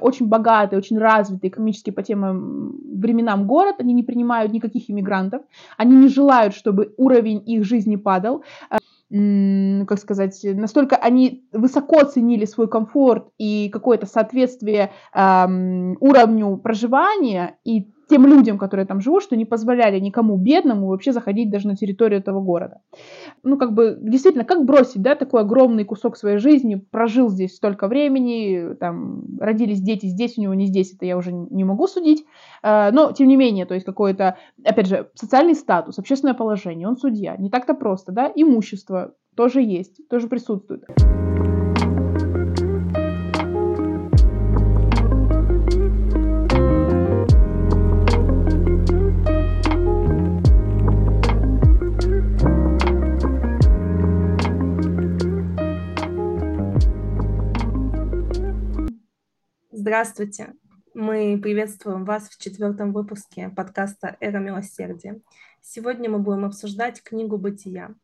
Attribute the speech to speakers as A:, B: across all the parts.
A: очень богатый, очень развитый экономически по тем временам город, они не принимают никаких иммигрантов, они не желают, чтобы уровень их жизни падал. Как сказать, настолько они высоко ценили свой комфорт и какое-то соответствие эм, уровню проживания и тем людям, которые там живут, что не позволяли никому бедному вообще заходить даже на территорию этого города. Ну, как бы, действительно, как бросить, да, такой огромный кусок своей жизни, прожил здесь столько времени, там, родились дети здесь, у него не здесь, это я уже не могу судить, э, но, тем не менее, то есть какой-то, опять же, социальный статус, общественное положение, он судья, не так-то просто, да, имущество тоже есть, тоже присутствует.
B: Здравствуйте! Мы приветствуем вас в четвертом выпуске подкаста «Эра милосердия». Сегодня мы будем обсуждать книгу «Бытия».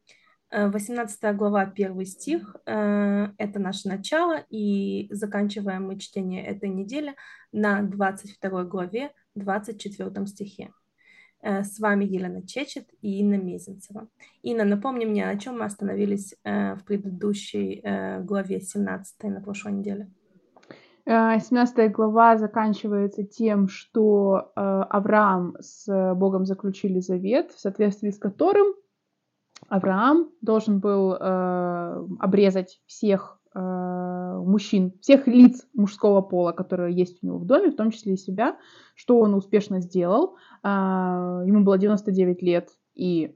B: 18 э, глава, первый стих э, – это наше начало, и заканчиваем мы чтение этой недели на 22 главе, 24 стихе. Э, с вами Елена Чечет и Инна Мезенцева. Инна, напомни мне, о чем мы остановились в предыдущей главе 17 на прошлой неделе.
A: 17 э, глава заканчивается тем, что э, Авраам с Богом заключили завет, в соответствии с которым Авраам должен был э, обрезать всех мужчин, всех лиц мужского пола, которые есть у него в доме, в том числе и себя, что он успешно сделал. Ему было 99 лет, и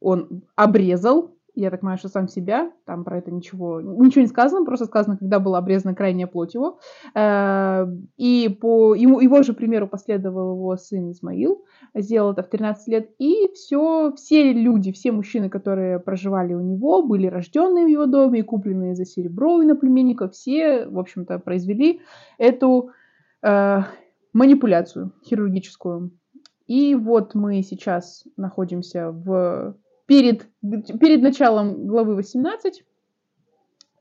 A: он обрезал я так понимаю, что сам себя, там про это ничего, ничего не сказано, просто сказано, когда была обрезана крайняя плоть его. Э, и по ему, его же примеру последовал его сын Измаил, сделал это в 13 лет, и все, все люди, все мужчины, которые проживали у него, были рожденные в его доме и купленные за серебро у иноплеменников, все, в общем-то, произвели эту э, манипуляцию хирургическую. И вот мы сейчас находимся в перед, перед началом главы 18.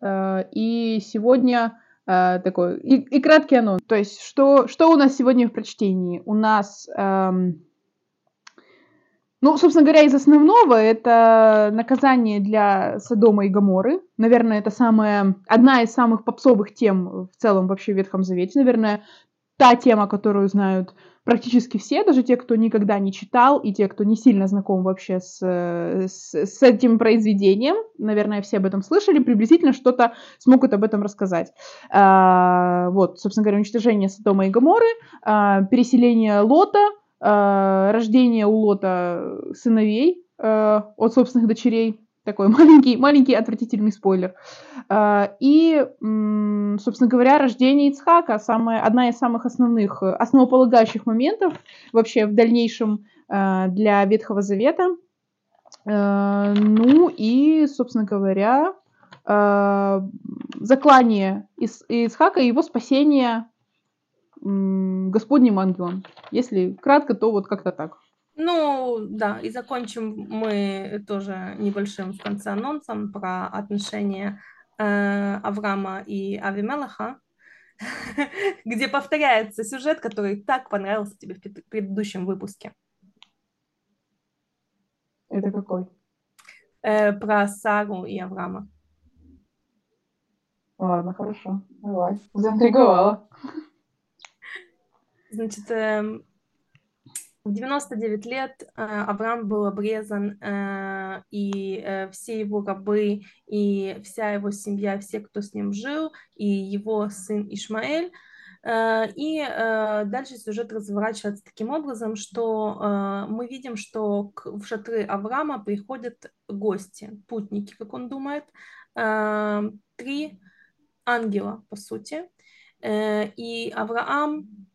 A: Э, и сегодня э, такой и, и краткий анонс. То есть, что, что у нас сегодня в прочтении? У нас, эм, ну, собственно говоря, из основного это наказание для Содома и Гаморы. Наверное, это самая, одна из самых попсовых тем в целом вообще в Ветхом Завете. Наверное, та тема, которую знают практически все, даже те, кто никогда не читал, и те, кто не сильно знаком вообще с, с, с этим произведением, наверное, все об этом слышали, приблизительно что-то смогут об этом рассказать. А, вот, собственно говоря, уничтожение Содома и Гоморы, а, переселение Лота, а, рождение у Лота сыновей а, от собственных дочерей, такой маленький, маленький отвратительный спойлер. А, и, собственно говоря, рождение Ицхака самая, одна из самых основных, основополагающих моментов вообще в дальнейшем а, для Ветхого Завета. А, ну и, собственно говоря, заклание Ицхака и его спасение Господним ангелом. Если кратко, то вот как-то так.
B: Ну, да, и закончим мы тоже небольшим в конце анонсом про отношения э, Авраама и Авимелаха, где повторяется сюжет, который так понравился тебе в предыдущем выпуске.
A: Это какой?
B: Э, про Сару и Авраама.
A: Ладно, хорошо. Давай. Заинтриговала.
B: Значит, э, в 99 лет э, Авраам был обрезан, э, и э, все его рабы, и вся его семья, все, кто с ним жил, и его сын Ишмаэль. И дальше сюжет разворачивается таким образом, что мы видим, что в шатры Авраама приходят гости, путники, как он думает, три ангела, по сути. И Авраам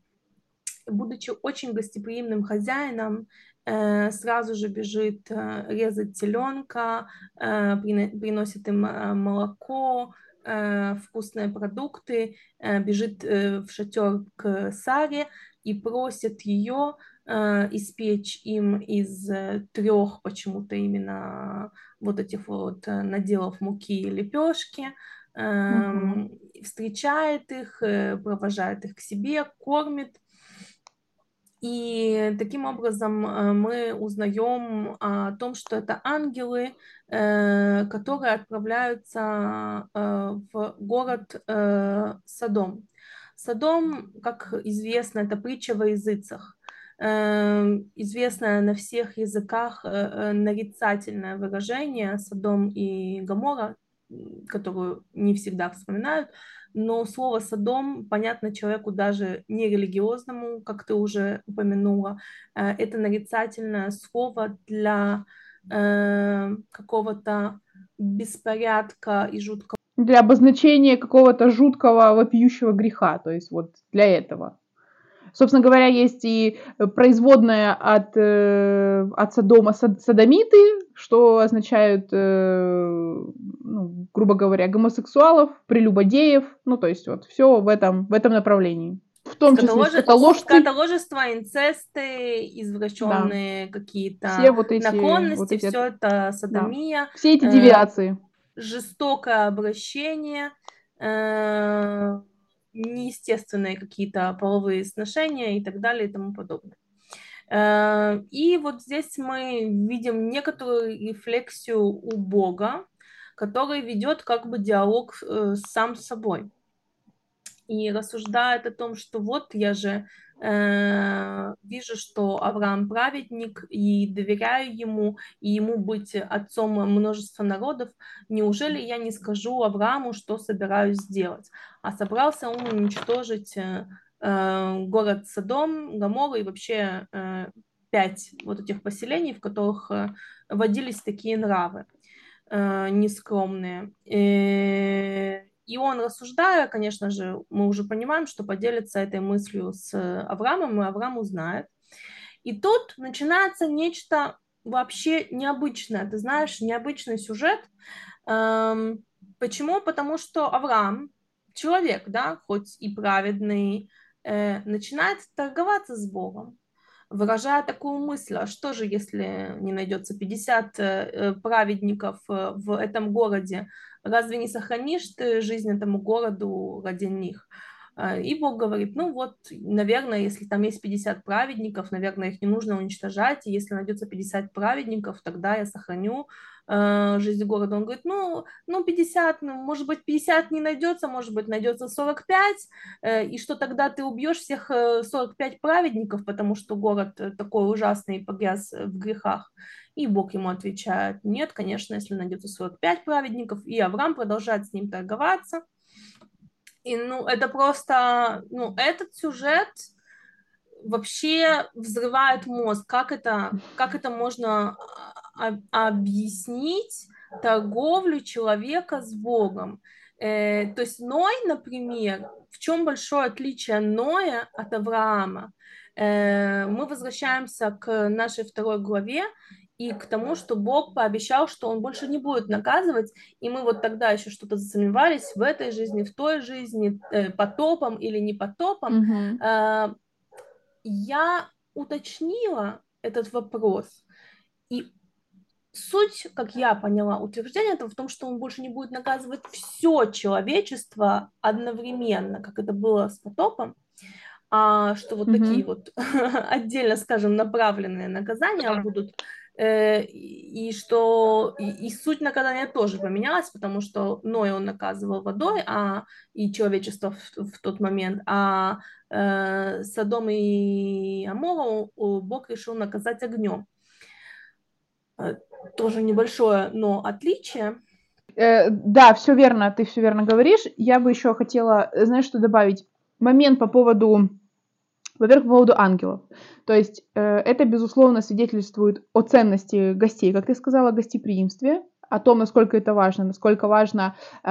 B: будучи очень гостеприимным хозяином, э, сразу же бежит э, резать теленка, э, приносит им молоко, вкусные продукты, бежит в шатер к Саре и просит ее испечь им из трех почему-то именно вот этих вот наделов муки и лепешки, угу. встречает их, провожает их к себе, кормит. И таким образом э, мы узнаем о том, что это ангелы, э, которые отправляются в город Содом. Содом, как известно, это притча во языцах. Известное на всех языках э, э, нарицательное выражение Содом и Гамора, которую не всегда вспоминают, но слово Содом понятно человеку даже нерелигиозному, как ты уже упомянула. Э, это нарицательное слово для какого-то беспорядка и жуткого.
A: Для обозначения какого-то жуткого вопиющего греха, то есть вот для этого. Собственно говоря, есть и производная от, э, от Содома садомиты, что означают, э, ну, грубо говоря, гомосексуалов, прелюбодеев, ну, то есть вот все в этом, в этом направлении. В том
B: числе скотоложцы. Скотоложество, инцесты, извращенные да. какие-то все вот эти, наклонности, вот эти, все это садомия.
A: Да. Все эти девиации. Э,
B: жестокое обращение, э, неестественные какие-то половые сношения и так далее и тому подобное. Э, и вот здесь мы видим некоторую рефлексию у Бога, который ведет как бы диалог э, сам с собой и рассуждает о том, что вот я же э, вижу, что Авраам праведник и доверяю ему, и ему быть отцом множества народов, неужели я не скажу Аврааму, что собираюсь сделать? А собрался он уничтожить э, э город Содом, Гамору и вообще э, пять вот этих поселений, в которых э, водились такие нравы э, нескромные. Э, и он, рассуждая, конечно же, мы уже понимаем, что поделится этой мыслью с Авраамом, и Авраам узнает. И тут начинается нечто вообще необычное. Ты знаешь, необычный сюжет. Эм, почему? Потому что Авраам, человек, да, хоть и праведный, э, начинает торговаться с Богом выражая такую мысль, а что же, если не найдется 50 э, праведников э, в этом городе, разве не сохранишь ты жизнь этому городу ради них? А, и Бог говорит, ну вот, наверное, если там есть 50 праведников, наверное, их не нужно уничтожать, и если найдется 50 праведников, тогда я сохраню э, жизнь города. Он говорит, ну, ну 50, ну, может быть, 50 не найдется, может быть, найдется 45, э, и что тогда ты убьешь всех 45 праведников, потому что город такой ужасный и погряз в грехах. И Бог ему отвечает, нет, конечно, если найдется 45 праведников, и Авраам продолжает с ним торговаться. И, ну, это просто, ну, этот сюжет вообще взрывает мозг. Как это, как это можно а, объяснить торговлю человека с Богом? Э, то есть Ной, например, в чем большое отличие Ноя от Авраама? Э, мы возвращаемся к нашей второй главе, и к тому, что Бог пообещал, что Он больше не будет наказывать, и мы вот тогда еще что-то засомневались в этой жизни, в той жизни, э, потопом или не потопом. Mm-hmm. Я уточнила этот вопрос, и суть, как я поняла, утверждение этого в том, что он больше не будет наказывать все человечество одновременно, как это было с потопом, а что вот mm-hmm. такие вот отдельно, скажем, направленные наказания будут и что и, и суть наказания тоже поменялась, потому что Ной он наказывал водой, а и человечество в, в тот момент, а э, Содом и Амора Бог решил наказать огнем. Э, тоже небольшое, но отличие.
A: Э, да, все верно, ты все верно говоришь. Я бы еще хотела, знаешь, что добавить? Момент по поводу во-первых, по поводу ангелов. То есть э, это, безусловно, свидетельствует о ценности гостей, как ты сказала, гостеприимстве, о том, насколько это важно, насколько важно э,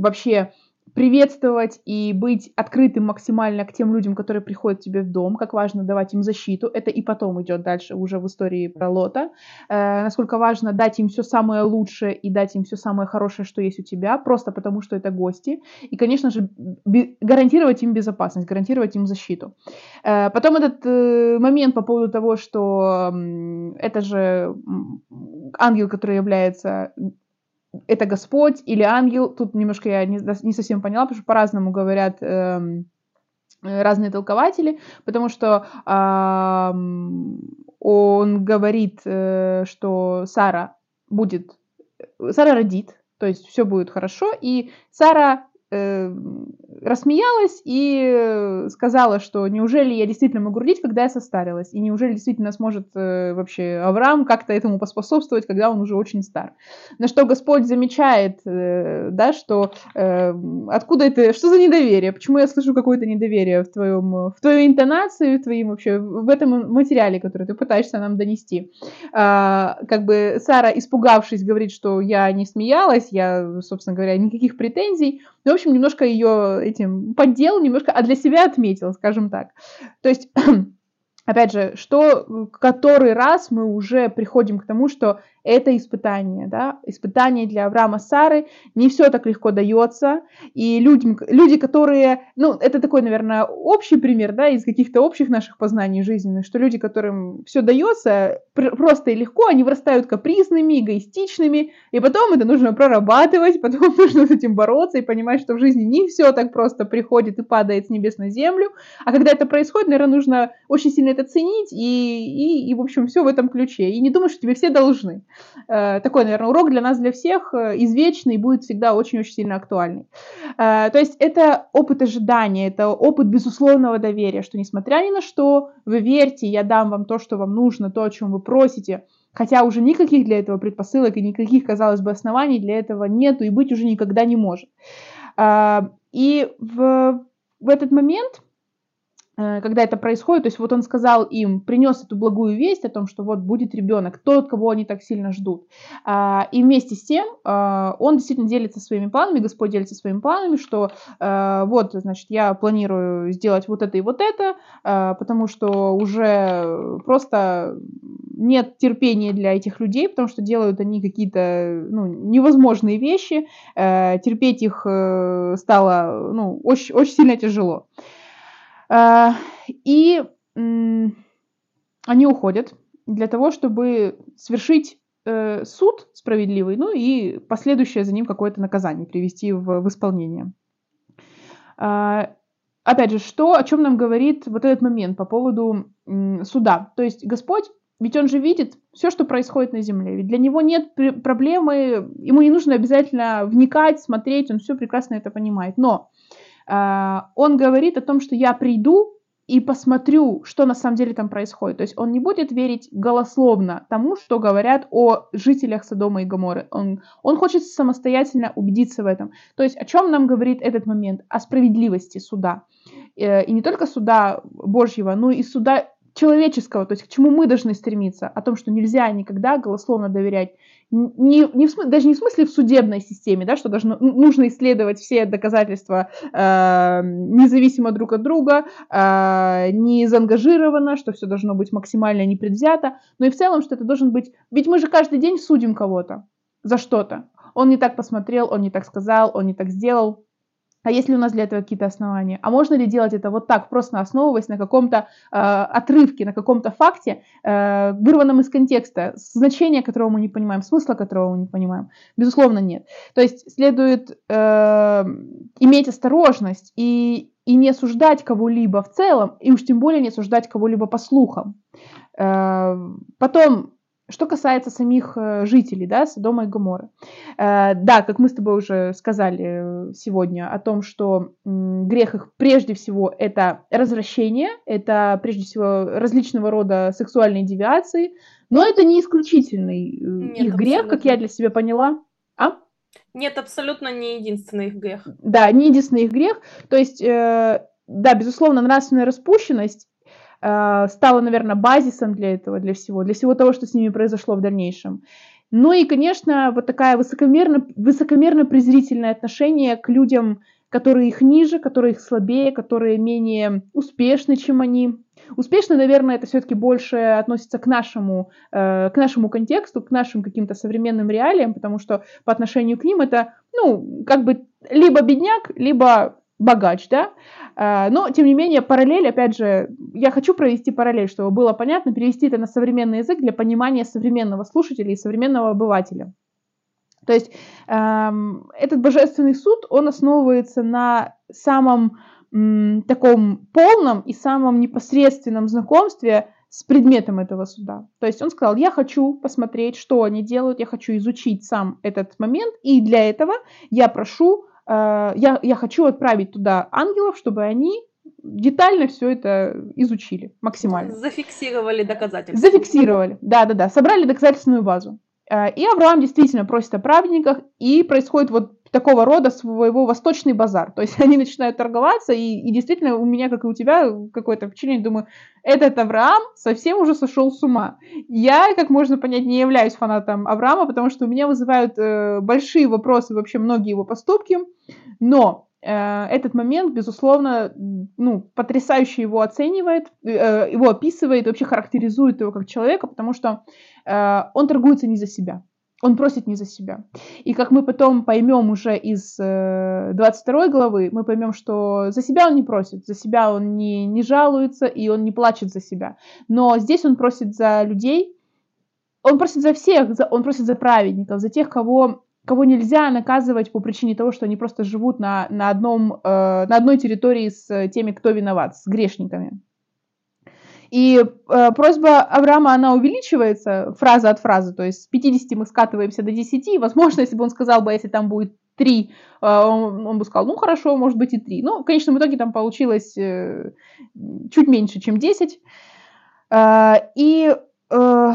A: вообще приветствовать и быть открытым максимально к тем людям, которые приходят к тебе в дом, как важно давать им защиту. Это и потом идет дальше уже в истории про Лота. Э, насколько важно дать им все самое лучшее и дать им все самое хорошее, что есть у тебя, просто потому что это гости. И, конечно же, гарантировать им безопасность, гарантировать им защиту. Э, потом этот э, момент по поводу того, что э, это же ангел, который является это Господь или ангел. Тут немножко я не, не совсем поняла, потому что по-разному говорят эм, разные толкователи, потому что э, он говорит, э, что Сара будет, Сара родит, то есть все будет хорошо, и Сара э, рассмеялась и сказала, что неужели я действительно могу родить, когда я состарилась, и неужели действительно сможет э, вообще Авраам как-то этому поспособствовать, когда он уже очень стар. На что Господь замечает, э, да, что э, откуда это, что за недоверие, почему я слышу какое-то недоверие в твоем, в твоей интонации, в твоем вообще, в этом материале, который ты пытаешься нам донести. А, как бы Сара, испугавшись, говорит, что я не смеялась, я, собственно говоря, никаких претензий, ну, в общем, немножко ее этим поддел, немножко, а для себя отметил, скажем так. То есть опять же, что который раз мы уже приходим к тому, что это испытание, да, испытание для Авраама Сары, не все так легко дается, и людям, люди, которые, ну, это такой, наверное, общий пример, да, из каких-то общих наших познаний жизненных, что люди, которым все дается просто и легко, они вырастают капризными, эгоистичными, и потом это нужно прорабатывать, потом нужно с этим бороться и понимать, что в жизни не все так просто приходит и падает с небес на землю, а когда это происходит, наверное, нужно очень сильно это ценить и, и, и в общем, все в этом ключе, и не думать, что тебе все должны. Э, такой, наверное, урок для нас, для всех, э, извечный, будет всегда очень-очень сильно актуальный. Э, то есть это опыт ожидания, это опыт безусловного доверия, что несмотря ни на что, вы верьте, я дам вам то, что вам нужно, то, о чем вы просите, хотя уже никаких для этого предпосылок и никаких, казалось бы, оснований для этого нету и быть уже никогда не может. И в, в этот момент когда это происходит, то есть вот он сказал им, принес эту благую весть о том, что вот будет ребенок, тот, кого они так сильно ждут. А, и вместе с тем а, он действительно делится своими планами, Господь делится своими планами, что а, вот, значит, я планирую сделать вот это и вот это, потому что уже просто нет терпения для этих людей, потому что делают они какие-то ну, невозможные вещи, терпеть их э, стало ну, очень, очень сильно тяжело. Э, и они уходят для того, чтобы свершить э, суд справедливый, ну и последующее за ним какое-то наказание привести в, в исполнение. Э, опять же, что, о чем нам говорит вот этот момент по поводу суда? То есть Господь, ведь Он же видит все, что происходит на земле. Ведь для Него нет проблемы, ему не нужно обязательно вникать, смотреть, Он все прекрасно это понимает. Но он говорит о том, что я приду и посмотрю, что на самом деле там происходит. То есть он не будет верить голословно тому, что говорят о жителях Содома и Гоморы. Он, он хочет самостоятельно убедиться в этом. То есть о чем нам говорит этот момент? О справедливости суда. Э, и не только суда Божьего, но и суда человеческого, то есть к чему мы должны стремиться, о том, что нельзя никогда голословно доверять не, не в даже не в смысле в судебной системе, да, что должно, нужно исследовать все доказательства э, независимо друг от друга, э, не заангажировано, что все должно быть максимально непредвзято, но и в целом, что это должен быть... Ведь мы же каждый день судим кого-то за что-то. Он не так посмотрел, он не так сказал, он не так сделал. А есть ли у нас для этого какие-то основания? А можно ли делать это вот так, просто основываясь на каком-то э, отрывке, на каком-то факте, э, вырванном из контекста, значения которого мы не понимаем, смысла которого мы не понимаем? Безусловно, нет. То есть следует э, иметь осторожность и, и не осуждать кого-либо в целом, и уж тем более не осуждать кого-либо по слухам. Э, потом что касается самих э, жителей, да, Содома и Гоморы. Э, да, как мы с тобой уже сказали сегодня о том, что грех их прежде всего это развращение, это прежде всего различного рода сексуальные девиации, но это не исключительный э, Нет, их грех, как я для себя поняла. А?
B: Нет, абсолютно не единственный их грех.
A: Да, не единственный их грех. То есть, да, безусловно, нравственная распущенность Э, стало, наверное, базисом для этого, для всего, для всего того, что с ними произошло в дальнейшем. Ну и, конечно, вот такая высокомерно, высокомерно-презрительное отношение к людям, которые их ниже, которые их слабее, которые менее успешны, чем они. Успешно, наверное, это все-таки больше относится к нашему, э, к нашему контексту, к нашим каким-то современным реалиям, потому что по отношению к ним это, ну, как бы либо бедняк, либо богач, да, а, но, тем не менее, параллель, опять же, я хочу провести параллель, чтобы было понятно, перевести это на современный язык для понимания современного слушателя и современного обывателя. То есть эм, этот божественный суд, он основывается на самом м, таком полном и самом непосредственном знакомстве с предметом этого суда. То есть он сказал, я хочу посмотреть, что они делают, я хочу изучить сам этот момент, и для этого я прошу, я, я хочу отправить туда ангелов, чтобы они детально все это изучили максимально.
B: Зафиксировали доказательства.
A: Зафиксировали, да-да-да, собрали доказательственную базу. Э, и Авраам действительно просит о праведниках, и происходит вот такого рода своего восточный базар. То есть они начинают торговаться, и, и действительно у меня, как и у тебя, какое-то впечатление, думаю, этот Авраам совсем уже сошел с ума. Я, как можно понять, не являюсь фанатом Авраама, потому что у меня вызывают э, большие вопросы вообще многие его поступки, но э, этот момент, безусловно, ну, потрясающе его оценивает, э, его описывает, вообще характеризует его как человека, потому что э, он торгуется не за себя. Он просит не за себя. И как мы потом поймем уже из э, 22 главы, мы поймем, что за себя он не просит, за себя он не, не жалуется и он не плачет за себя. Но здесь он просит за людей, он просит за всех, за, он просит за праведников, за тех, кого, кого нельзя наказывать по причине того, что они просто живут на, на, одном, э, на одной территории с теми, кто виноват, с грешниками. И э, просьба Авраама, она увеличивается фраза от фразы, то есть с 50 мы скатываемся до 10, и, возможно, если бы он сказал бы, если там будет 3, э, он, он бы сказал, ну хорошо, может быть и 3. Ну, в конечном итоге там получилось э, чуть меньше, чем 10. Э, и э,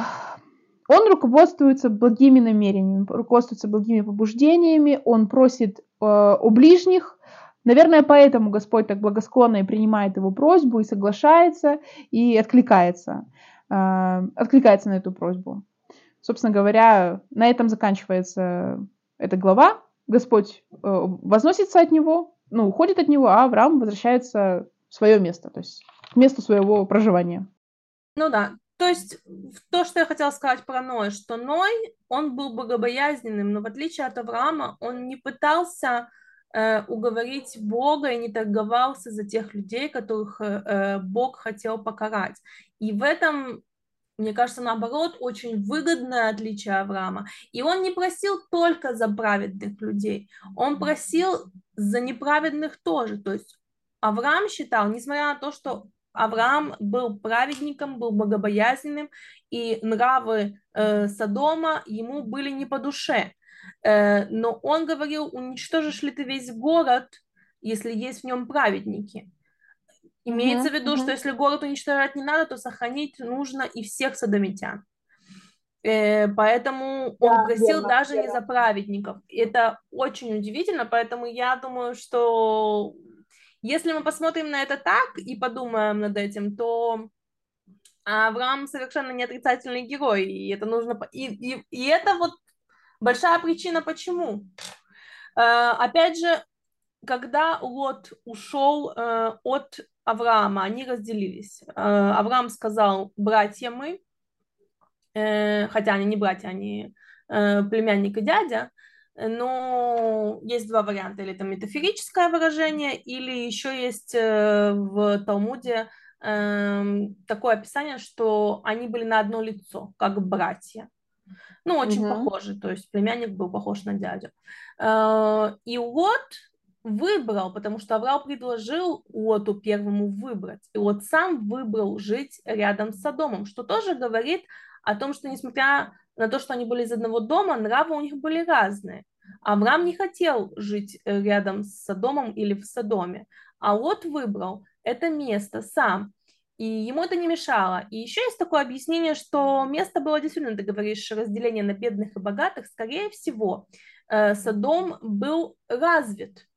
A: он руководствуется благими намерениями, руководствуется благими побуждениями, он просит э, о ближних, Наверное, поэтому Господь так благосклонно и принимает его просьбу, и соглашается, и откликается, э, откликается на эту просьбу. Собственно говоря, на этом заканчивается эта глава. Господь э, возносится от него, ну, уходит от него, а Авраам возвращается в свое место, то есть к месту своего проживания.
B: Ну да, то есть то, что я хотела сказать про Ноя, что Ной, он был богобоязненным, но в отличие от Авраама, он не пытался уговорить Бога и не торговался за тех людей, которых э, э, Бог хотел покарать. И в этом мне кажется, наоборот, очень выгодное отличие Авраама. И он не просил только за праведных людей, он просил за неправедных тоже. То есть Авраам считал, несмотря на то, что Авраам был праведником, был богобоязненным, и нравы э, Содома ему были не по душе. Э, но он говорил, уничтожишь ли ты весь город, если есть в нем праведники. Имеется uh-huh, в виду, что если город уничтожать не надо, то сохранить нужно и всех садомитян. Э, поэтому он да, просил верно, даже верно. не за праведников. Это очень удивительно, поэтому я думаю, что если мы посмотрим на это так и подумаем над этим, то Авраам совершенно не отрицательный герой, и это нужно... И, и, и это вот Большая причина почему. Э, опять же, когда Лот ушел э, от Авраама, они разделились. Э, Авраам сказал, братья мы, хотя они не братья, они племянник и дядя, но есть два варианта, или это метафорическое выражение, или еще есть в Талмуде такое описание, что они были на одно лицо, как братья. Ну, очень угу. похожи, то есть племянник был похож на дядю. Э, и Лот выбрал, потому что Авраам предложил Лоту первому выбрать. И Лот сам выбрал жить рядом с Содомом, что тоже говорит о том, что несмотря на то, что они были из одного дома, нравы у них были разные. Авраам не хотел жить рядом с Содомом или в Содоме, а Лот выбрал это место сам и ему это не мешало. И еще есть такое объяснение, что место было действительно, ты говоришь, разделение на бедных и богатых. Скорее всего, э, Содом был развит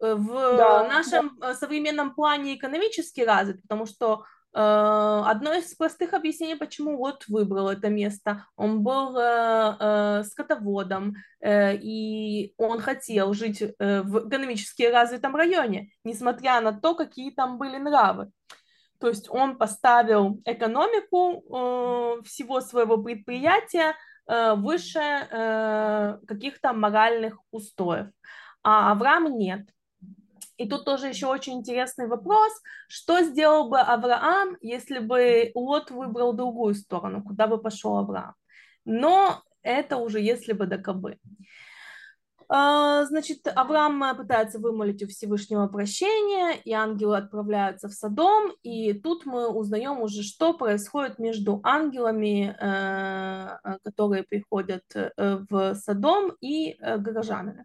B: э, в да, нашем да. Э, современном плане экономически развит, потому что одно из простых объяснений, почему Лот выбрал это место. Он был скотоводом, и он хотел жить в экономически развитом районе, несмотря на то, какие там были нравы. То есть он поставил экономику э, всего своего предприятия э, выше э, каких-то моральных устоев. А Авраам нет. И тут тоже еще очень интересный вопрос, что сделал бы Авраам, если бы Лот выбрал другую сторону, куда бы пошел Авраам. Но это уже если бы да кабы. А, значит, Авраам пытается вымолить у Всевышнего прощения, и ангелы отправляются в Содом, и тут мы узнаем уже, что происходит между ангелами, э, э, которые приходят э, в Содом, и горожанами.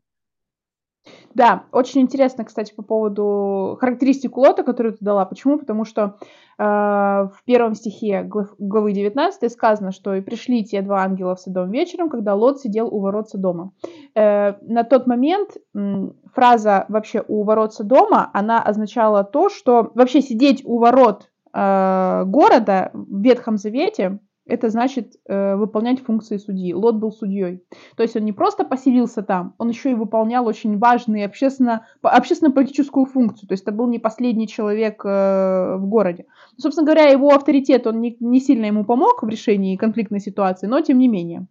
A: Да, очень интересно, кстати, по поводу характеристику Лота, которую ты дала. Почему? Потому что э, в первом стихе глав, главы 19 сказано, что «И пришли те два ангела в Содом вечером, когда Лот сидел у ворот Содома». Э, на тот момент э, фраза вообще «у ворот Содома», она означала то, что вообще сидеть у ворот э, города в Ветхом Завете это значит э, выполнять функции судьи. Лот был судьей. То есть он не просто поселился там, он еще и выполнял очень важную общественно, общественно-политическую функцию. То есть это был не последний человек э, в городе. Собственно говоря, его авторитет, он не, не сильно ему помог в решении конфликтной ситуации, но тем не менее.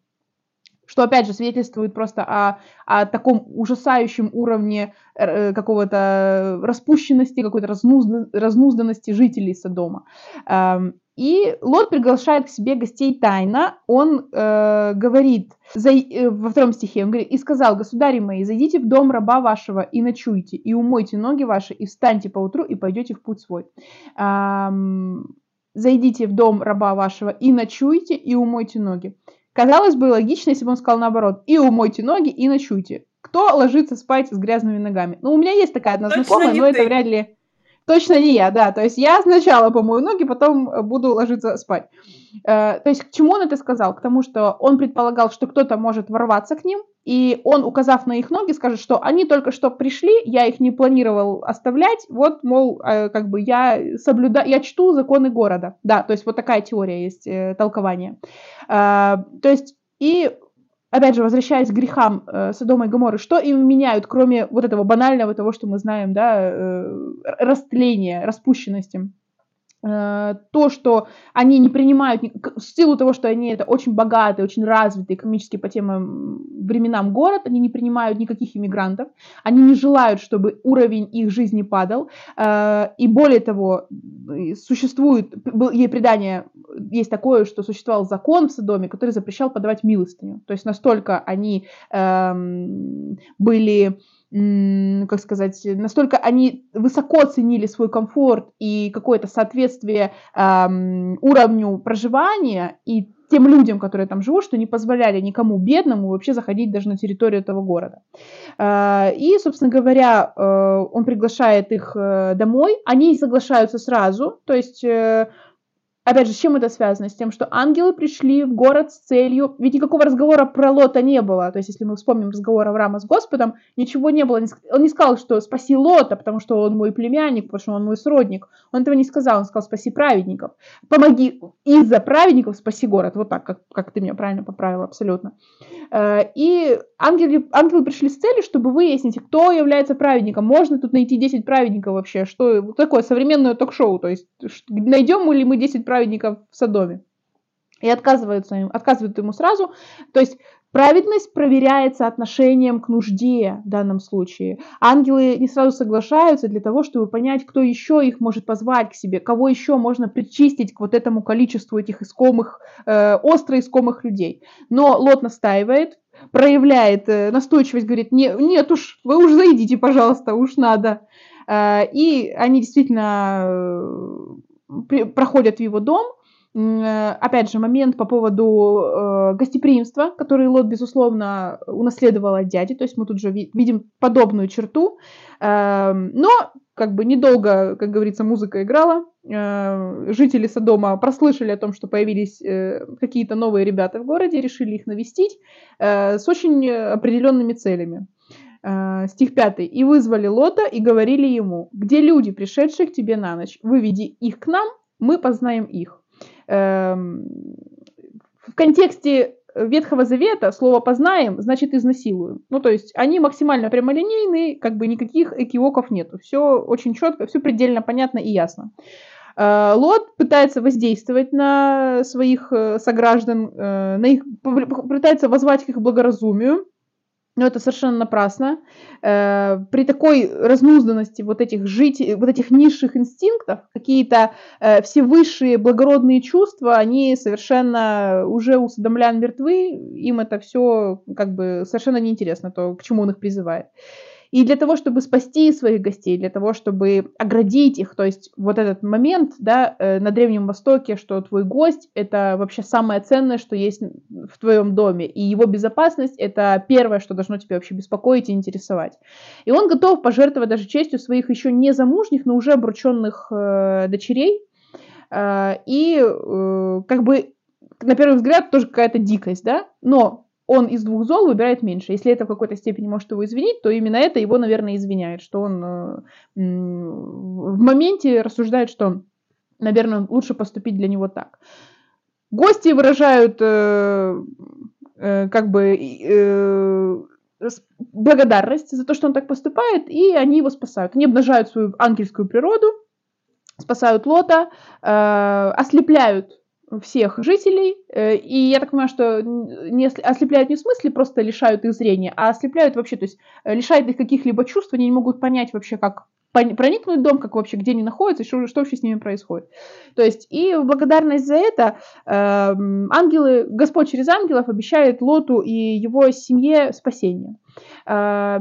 A: Что, опять же, свидетельствует просто о, о таком ужасающем уровне э, какого-то распущенности, какой-то разнузданности жителей Содома. Эм, и Лот приглашает к себе гостей тайно. Он э, говорит за, э, во втором стихе, он говорит, «И сказал, государи мои, зайдите в дом раба вашего и ночуйте, и умойте ноги ваши, и встаньте поутру, и пойдете в путь свой». Эм, «Зайдите в дом раба вашего и ночуйте, и умойте ноги». Казалось бы, логично, если бы он сказал наоборот, «И умойте ноги, и ночуйте». Кто ложится спать с грязными ногами? Ну, у меня есть такая одна знакомая, но ты. это вряд ли... Точно не я, да. То есть я сначала помою ноги, потом э, буду ложиться спать. Э, то есть к чему он это сказал? К тому, что он предполагал, что кто-то может ворваться к ним, и он, указав на их ноги, скажет, что они только что пришли, я их не планировал оставлять, вот, мол, э, как бы я соблюдаю, я чту законы города. Да, то есть вот такая теория есть, толкование. То есть и опять же, возвращаясь к грехам э, Содома и Гоморры, что им меняют, кроме вот этого банального того, что мы знаем, да, э, растления, распущенности? Э, то, что они не принимают, в силу того, что они это очень богатый, очень развитый экономически по тем временам город, они не принимают никаких иммигрантов, они не желают, чтобы уровень их жизни падал, э, и более того, существует, ей предание есть такое, что существовал закон в Содоме, который запрещал подавать милостыню, то есть настолько они эм, были как сказать, настолько они высоко ценили свой комфорт и какое-то соответствие эм, уровню проживания и тем людям, которые там живут, что не позволяли никому бедному вообще заходить даже на территорию этого города. Э, и, собственно говоря, э, он приглашает их э, домой, они соглашаются сразу, то есть Опять же, с чем это связано? С тем, что ангелы пришли в город с целью... Ведь никакого разговора про Лота не было. То есть, если мы вспомним разговор Авраама с Господом, ничего не было. Он не сказал, что спаси Лота, потому что он мой племянник, потому что он мой сродник. Он этого не сказал. Он сказал, спаси праведников. Помоги из-за праведников спаси город. Вот так, как, как ты меня правильно поправила, абсолютно. Э, и ангелы, ангелы пришли с целью, чтобы выяснить, кто является праведником. Можно тут найти 10 праведников вообще? Что такое современное ток-шоу? То есть, найдем ли мы 10 праведников в Содоме. И отказываются им, отказывают ему сразу. То есть праведность проверяется отношением к нужде в данном случае. Ангелы не сразу соглашаются для того, чтобы понять, кто еще их может позвать к себе, кого еще можно причистить к вот этому количеству этих искомых, э, остро искомых людей. Но Лот настаивает, проявляет э, настойчивость, говорит, не, нет уж, вы уж зайдите, пожалуйста, уж надо. Э, и они действительно э, проходят в его дом. Э, опять же, момент по поводу э, гостеприимства, который Лот, безусловно, унаследовал от дяди. То есть мы тут же видим подобную черту. Э, но как бы недолго, как говорится, музыка играла. Э, жители Содома прослышали о том, что появились э, какие-то новые ребята в городе, решили их навестить э, с очень определенными целями. Э, стих 5. «И вызвали Лота и говорили ему, где люди, пришедшие к тебе на ночь? Выведи их к нам, мы познаем их». Эм, в контексте Ветхого Завета слово «познаем» значит «изнасилуем». Ну, то есть они максимально прямолинейные, как бы никаких экивоков нету. Все очень четко, все предельно понятно и ясно. Э, Лот пытается воздействовать на своих э, сограждан, на их, пытается возвать к их благоразумию, но это совершенно напрасно. Э, при такой разнузданности вот этих жителей, вот этих низших инстинктов, какие-то э, все высшие благородные чувства, они совершенно уже у садомлян мертвы, им это все как бы совершенно неинтересно, то, к чему он их призывает. И для того, чтобы спасти своих гостей, для того, чтобы оградить их, то есть вот этот момент да, э, на Древнем Востоке, что твой гость — это вообще самое ценное, что есть в твоем доме, и его безопасность — это первое, что должно тебя вообще беспокоить и интересовать. И он готов пожертвовать даже честью своих еще не замужних, но уже обрученных э, дочерей, э, и э, как бы на первый взгляд тоже какая-то дикость, да, но он из двух зол выбирает меньше. Если это в какой-то степени может его извинить, то именно это его, наверное, извиняет, что он э, в моменте рассуждает, что, наверное, лучше поступить для него так. Гости выражают э, э, как бы благодарность за то, что он так поступает, и они его спасают. Они обнажают свою ангельскую природу, спасают Лота, ослепляют всех жителей, э, и я так понимаю, что не ослепляют не в смысле просто лишают их зрения, а ослепляют вообще, то есть э, лишают их каких-либо чувств, они не могут понять вообще, как проникнуть в дом, как вообще, где они находятся, что, что вообще с ними происходит. То есть, и в благодарность за это э, ангелы, Господь через ангелов обещает Лоту и его семье спасение. Э,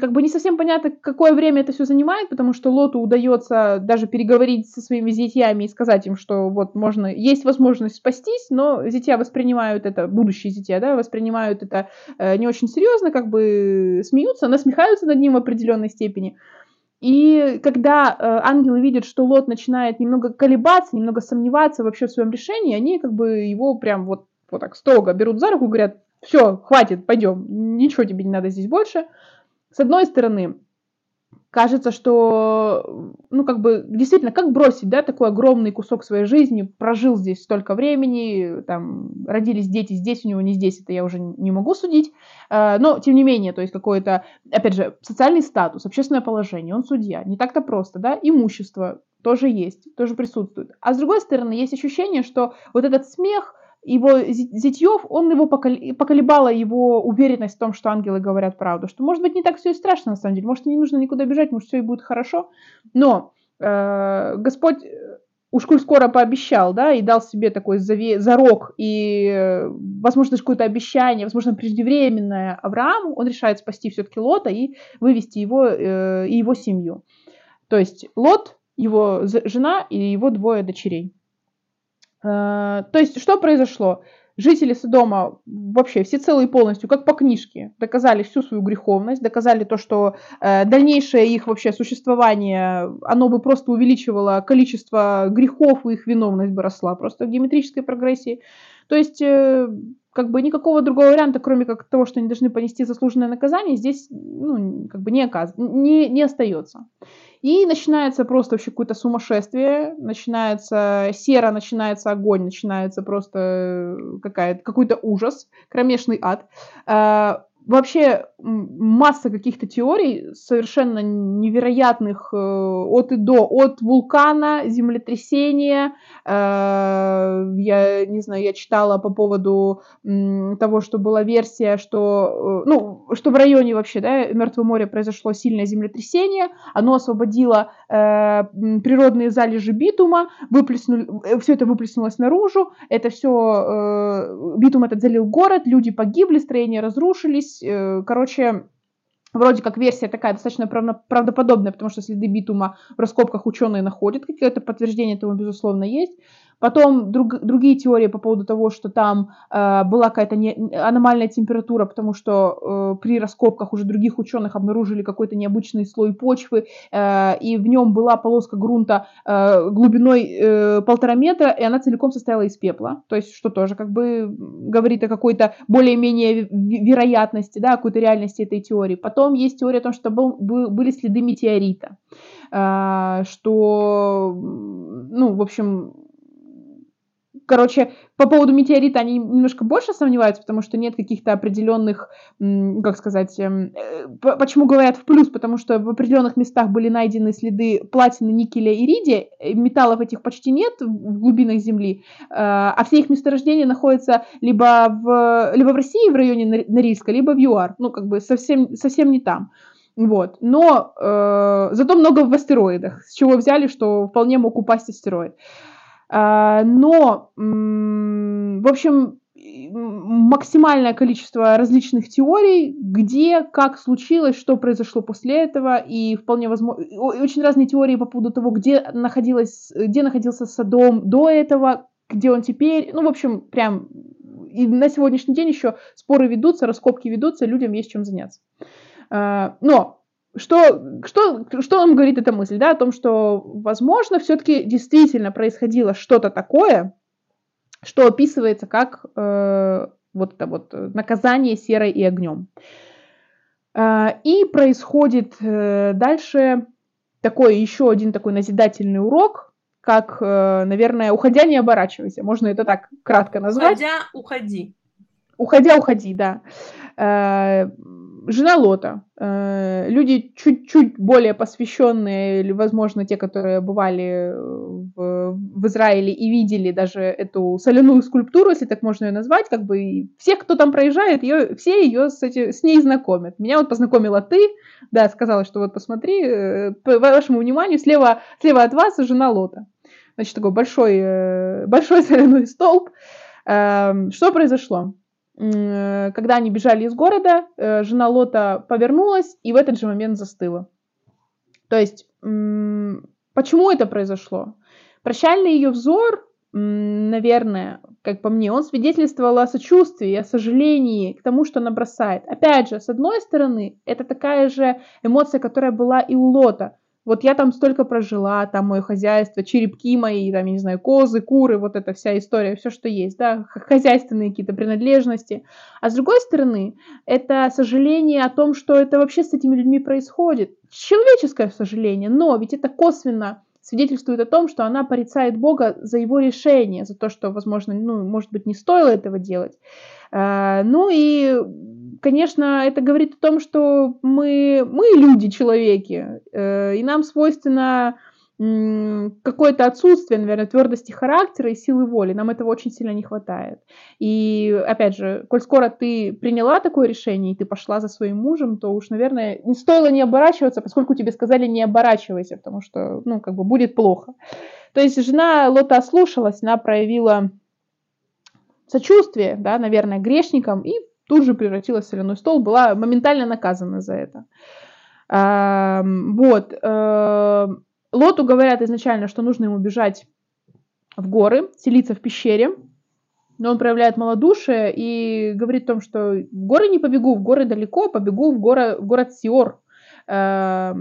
A: как бы не совсем понятно, какое время это все занимает, потому что Лоту удается даже переговорить со своими зятьями и сказать им, что вот можно, есть возможность спастись, но зятья воспринимают это, будущие зятья, да, воспринимают это э, не очень серьезно, как бы смеются, насмехаются над ним в определенной степени. И когда э, ангелы видят, что Лот начинает немного колебаться, немного сомневаться вообще в своем решении, они как бы его прям вот, вот так строго берут за руку и говорят, все, хватит, пойдем, ничего тебе не надо здесь больше. С одной стороны, кажется, что, ну, как бы, действительно, как бросить, да, такой огромный кусок своей жизни, прожил здесь столько времени, там, родились дети здесь, у него не здесь, это я уже не могу судить, а, но, тем не менее, то есть какой-то, опять же, социальный статус, общественное положение, он судья, не так-то просто, да, имущество тоже есть, тоже присутствует. А с другой стороны, есть ощущение, что вот этот смех, его Зитьев, он его поколебала его уверенность в том, что ангелы говорят правду, что может быть не так все и страшно на самом деле, может не нужно никуда бежать, может все и будет хорошо, но э, Господь э, уж коль скоро пообещал, да, и дал себе такой заве- зарок и, э, возможно, какое-то обещание, возможно, преждевременное Аврааму, он решает спасти все-таки Лота и вывести его э, и его семью. То есть Лот, его жена и его двое дочерей. Э, то есть, что произошло? Жители Содома вообще все целые полностью, как по книжке, доказали всю свою греховность, доказали то, что э, дальнейшее их вообще существование, оно бы просто увеличивало количество грехов, и их виновность бы росла просто в геометрической прогрессии. То есть, э, как бы никакого другого варианта, кроме как того, что они должны понести заслуженное наказание, здесь ну, как бы не, оказ... не, не остается. И начинается просто вообще какое-то сумасшествие, начинается сера, начинается огонь, начинается просто э, какая-то, какой-то ужас, кромешный ад. Вообще масса каких-то теорий совершенно невероятных э, от и до, от вулкана, землетрясения. Э, я не знаю, я читала по поводу того, что была версия, что, э, ну, что в районе вообще, да, Мертвого моря произошло сильное землетрясение, оно освободило природные залежи битума, все это выплеснулось наружу, это все, битум этот залил город, люди погибли, строения разрушились, здесь, э, короче, вроде как версия такая достаточно правдоподобная, потому что следы битума в раскопках ученые находят, какое-то подтверждение этому, безусловно, есть. Потом друг, другие теории по поводу того, что там э, была какая-то не, аномальная температура, потому что э, при раскопках уже других ученых обнаружили какой-то необычный слой почвы, э, и в нем была полоска грунта э, глубиной э, полтора метра, и она целиком состояла из пепла. То есть, что тоже как бы говорит о какой-то более-менее вероятности, да, какой-то реальности этой теории. Потом есть теория о том, что был, был, были следы метеорита, э, что, ну, в общем, короче, по поводу метеорита они немножко больше сомневаются, потому что нет каких-то определенных, как сказать, эм, э, почему говорят в плюс, потому что в определенных местах были найдены следы платины, никеля и иридия, э, металлов этих почти нет в глубинах Земли, э, а все их месторождения находятся либо в, либо в России, в районе Норильска, либо в ЮАР, ну, как бы совсем, совсем не там. Вот. Но э, зато много в астероидах, с чего взяли, что вполне мог упасть астероид. Но, в общем, максимальное количество различных теорий, где, как случилось, что произошло после этого, и вполне возможно, очень разные теории по поводу того, где, находилась, где находился Садом до этого, где он теперь, ну, в общем, прям и на сегодняшний день еще споры ведутся, раскопки ведутся, людям есть чем заняться. А, но что, что, что нам говорит эта мысль, да, о том, что, возможно, все-таки действительно происходило что-то такое, что описывается как э, вот это вот наказание серой и огнем. Э, и происходит э, дальше такой еще один такой назидательный урок, как, э, наверное, уходя не оборачивайся, можно это так кратко назвать.
B: Уходя, уходи.
A: Уходя, уходи, да. Э, жена Лота. Э, люди чуть-чуть более посвященные, или, возможно, те, которые бывали в, в Израиле и видели даже эту соляную скульптуру, если так можно ее назвать, как бы все, кто там проезжает, ее, все ее с, эти, с ней знакомят. Меня вот познакомила ты, да, сказала, что вот посмотри, э, по вашему вниманию, слева, слева от вас жена Лота. Значит, такой большой, э, большой соляной столб. Эм, что произошло? Э, когда они бежали из города, э, жена Лота повернулась и в этот же момент застыла. То есть, почему это произошло? Прощальный ее взор, наверное, как по мне, он свидетельствовал о сочувствии, о сожалении к тому, что она бросает. Опять же, с одной стороны, это такая же эмоция, которая была и у Лота. Вот я там столько прожила, там мое хозяйство, черепки мои, там, я не знаю, козы, куры, вот эта вся история, все, что есть, да, хозяйственные какие-то принадлежности. А с другой стороны, это сожаление о том, что это вообще с этими людьми происходит. Человеческое сожаление, но ведь это косвенно свидетельствует о том, что она порицает Бога за его решение, за то, что, возможно, ну, может быть, не стоило этого делать. А, ну и конечно, это говорит о том, что мы, мы люди, человеки, э, и нам свойственно какое-то отсутствие, наверное, твердости характера и силы воли. Нам этого очень сильно не хватает. И, опять же, коль скоро ты приняла такое решение, и ты пошла за своим мужем, то уж, наверное, не стоило не оборачиваться, поскольку тебе сказали не оборачивайся, потому что, ну, как бы будет плохо. То есть жена Лота ослушалась, она проявила сочувствие, да, наверное, грешникам и тут же превратилась в соляной стол, была моментально наказана за это. А, вот. Лоту говорят изначально, что нужно ему бежать в горы, селиться в пещере, но он проявляет малодушие и говорит о том, что в горы не побегу, в горы далеко, побегу в, город, в город Сиор, э,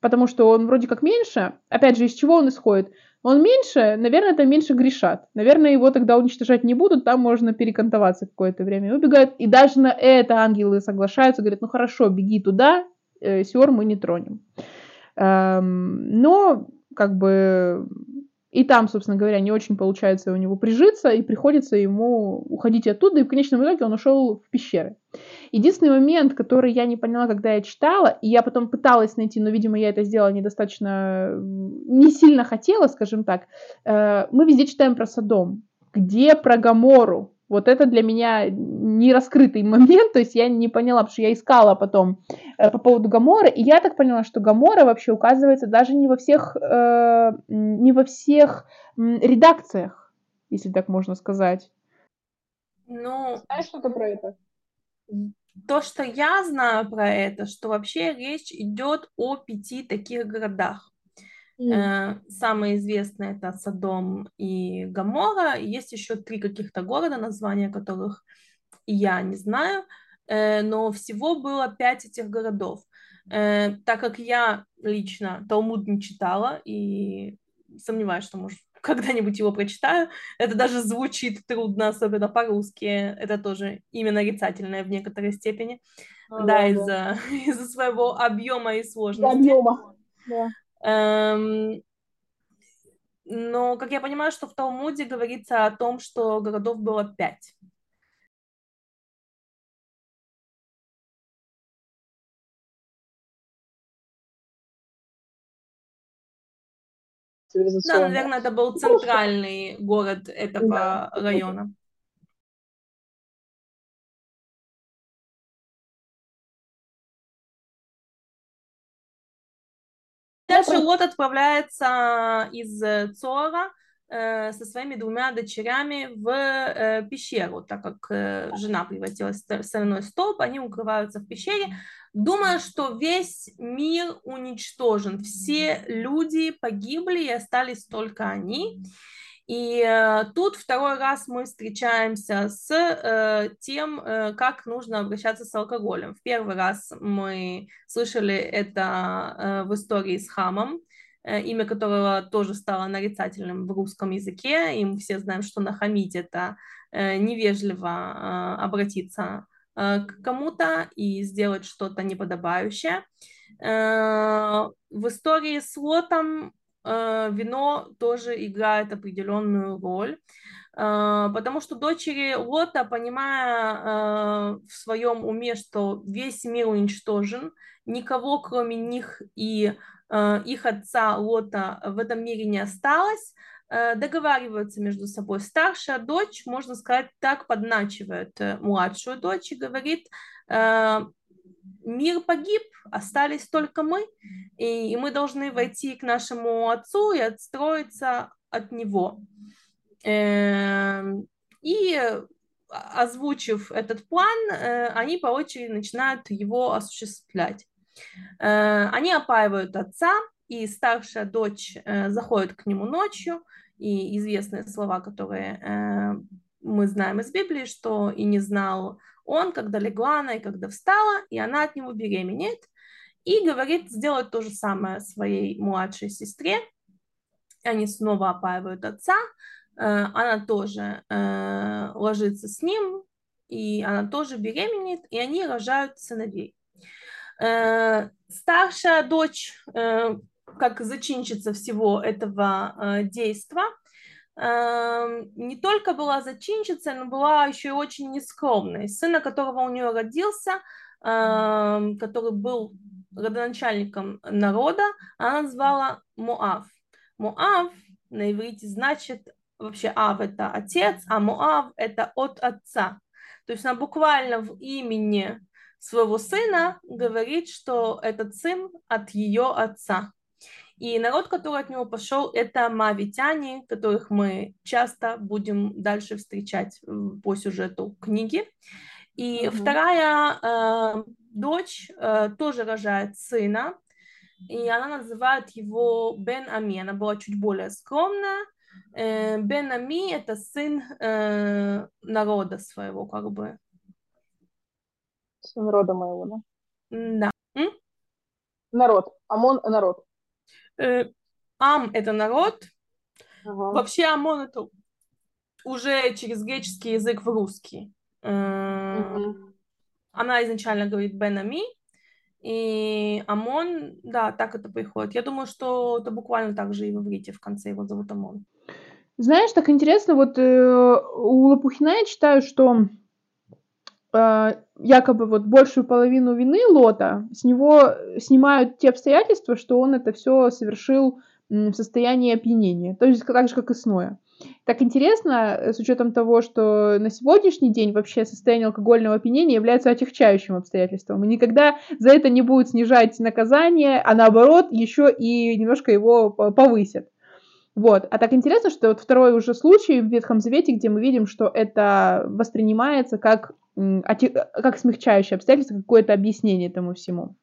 A: потому что он вроде как меньше. Опять же, из чего он исходит? Он меньше, наверное, это меньше грешат. Наверное, его тогда уничтожать не будут, там можно перекантоваться какое-то время. Убегают, и даже на это ангелы соглашаются, говорят, ну хорошо, беги туда, э, Сиор мы не тронем. Эм, но, как бы, и там, собственно говоря, не очень получается у него прижиться, и приходится ему уходить оттуда, и в конечном итоге он ушел в пещеры. Единственный момент, который я не поняла, когда я читала, и я потом пыталась найти, но, видимо, я это сделала недостаточно, не сильно хотела, скажем так, э, мы везде читаем про Содом. Где про Гамору? Вот это для меня не раскрытый момент, то есть я не поняла, потому что я искала потом э, по поводу Гамора, и я так поняла, что Гамора вообще указывается даже не во всех, э, не во всех э, редакциях, если так можно сказать.
B: Ну,
A: знаешь что-то про это?
B: То, что я знаю про это, что вообще речь идет о пяти таких городах. Mm. Самые известные это Содом и Гамора. Есть еще три каких-то города, названия которых я не знаю, э, но всего было пять этих городов. Э, так как я лично Талмуд не читала и сомневаюсь, что, может, когда-нибудь его прочитаю. Это даже звучит трудно, особенно по-русски. Это тоже именно нарицательное в некоторой степени. А, да, да, из-за, да. из-за своего объема и сложности.
A: Объема, да.
B: Эм, но, как я понимаю, что в Талмуде говорится о том, что городов было пять. Да, наверное, это был центральный город этого района. Дальше Лот отправляется из Цора э, со своими двумя дочерями в э, пещеру, так как э, жена превратилась в соляной столб, они укрываются в пещере, думая, что весь мир уничтожен, все люди погибли и остались только они. И э, тут второй раз мы встречаемся с э, тем, э, как нужно обращаться с алкоголем. В первый раз мы слышали это в истории с Хамом, имя которого тоже стало нарицательным в русском языке, и мы все знаем, что нахамить это невежливо обратиться к кому-то и сделать что-то неподобающее. В истории с Лотом вино тоже играет определенную роль, э, потому что дочери Лота, понимая э, в своем уме, что весь мир уничтожен, никого кроме них и их отца Лота в этом мире не осталось, договариваются между собой. Старшая дочь, можно сказать, так подначивает младшую дочь и говорит, мир погиб, остались только мы, и, и мы должны войти к нашему отцу и отстроиться от него. Эм, и озвучив этот план, э, они по очереди начинают его осуществлять. Э, они опаивают отца, и старшая дочь э, заходит к нему ночью, и известные слова, которые мы знаем из Библии, что и не знал он, когда легла она и когда встала, и она от него беременеет, и говорит сделать то же самое своей младшей сестре. Они снова опаивают отца, э, она тоже э, ложится с ним, и она тоже беременеет, и они рожают сыновей. Э, старшая дочь, как зачинщица всего этого действа, Эм, не только была зачинщицей, но была еще и очень нескромной. Сына, которого у нее родился, эм, который был родоначальником народа, она назвала Моав. Моав на иврите значит, вообще Ав это отец, а Моав это от отца. То есть она буквально в имени своего сына говорит, что этот сын от ее отца. И народ, который от него пошел, это мавитяне, которых мы часто будем дальше встречать по сюжету книги. И угу. вторая э, дочь э, тоже рожает сына, и она называет его Бен Ами. Она была чуть более скромная. Э, Бен Ами это сын э, народа своего, как бы.
C: Сын рода моего, да?
B: Да. М?
C: Народ. Амон народ.
B: Э, ам – это народ. Ага. Вообще Амон – это уже через греческий язык в русский. Угу. Она изначально говорит Бенами, и Амон, да, так это приходит. Я думаю, что это буквально так же и в иврите в конце его зовут Амон.
A: Знаешь, так интересно, вот э, у Лопухина я читаю, что э, якобы вот большую половину вины Лота с него снимают те обстоятельства, что он это все совершил в состоянии опьянения, то есть так же, как и с Ноя. Так интересно, э, с учетом того, что на сегодняшний день вообще состояние алкогольного опьянения является отягчающим обстоятельством. И никогда за это не будет снижать наказание, а наоборот еще и немножко его повысят. Вот. А так интересно, что вот второй уже случай в Ветхом Завете, где мы видим, что это воспринимается как как смягчающее обстоятельство, какое-то объяснение этому всему.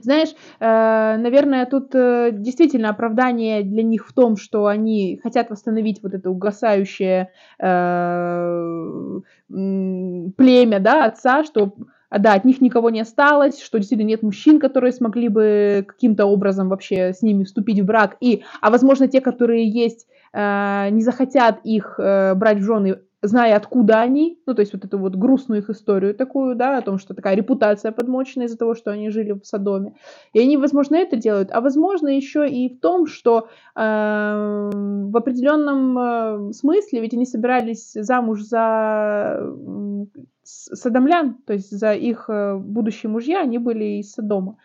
A: Знаешь, э, наверное, тут э, действительно оправдание для них в том, что они хотят восстановить вот это угасающее э, племя, да, отца, что да, от них никого не осталось, что действительно нет мужчин, которые смогли бы каким-то образом вообще с ними вступить в брак, и, а возможно, те, которые есть, не захотят их брать в жены зная, откуда они, ну, то есть вот эту вот грустную их историю такую, да, о том, что такая репутация подмочена из-за того, что они жили в Содоме. И они, возможно, это делают, а возможно еще и в том, что э, в определенном э, смысле ведь они собирались замуж за э, садомлян, то есть за их э, будущие мужья, они были из Содома.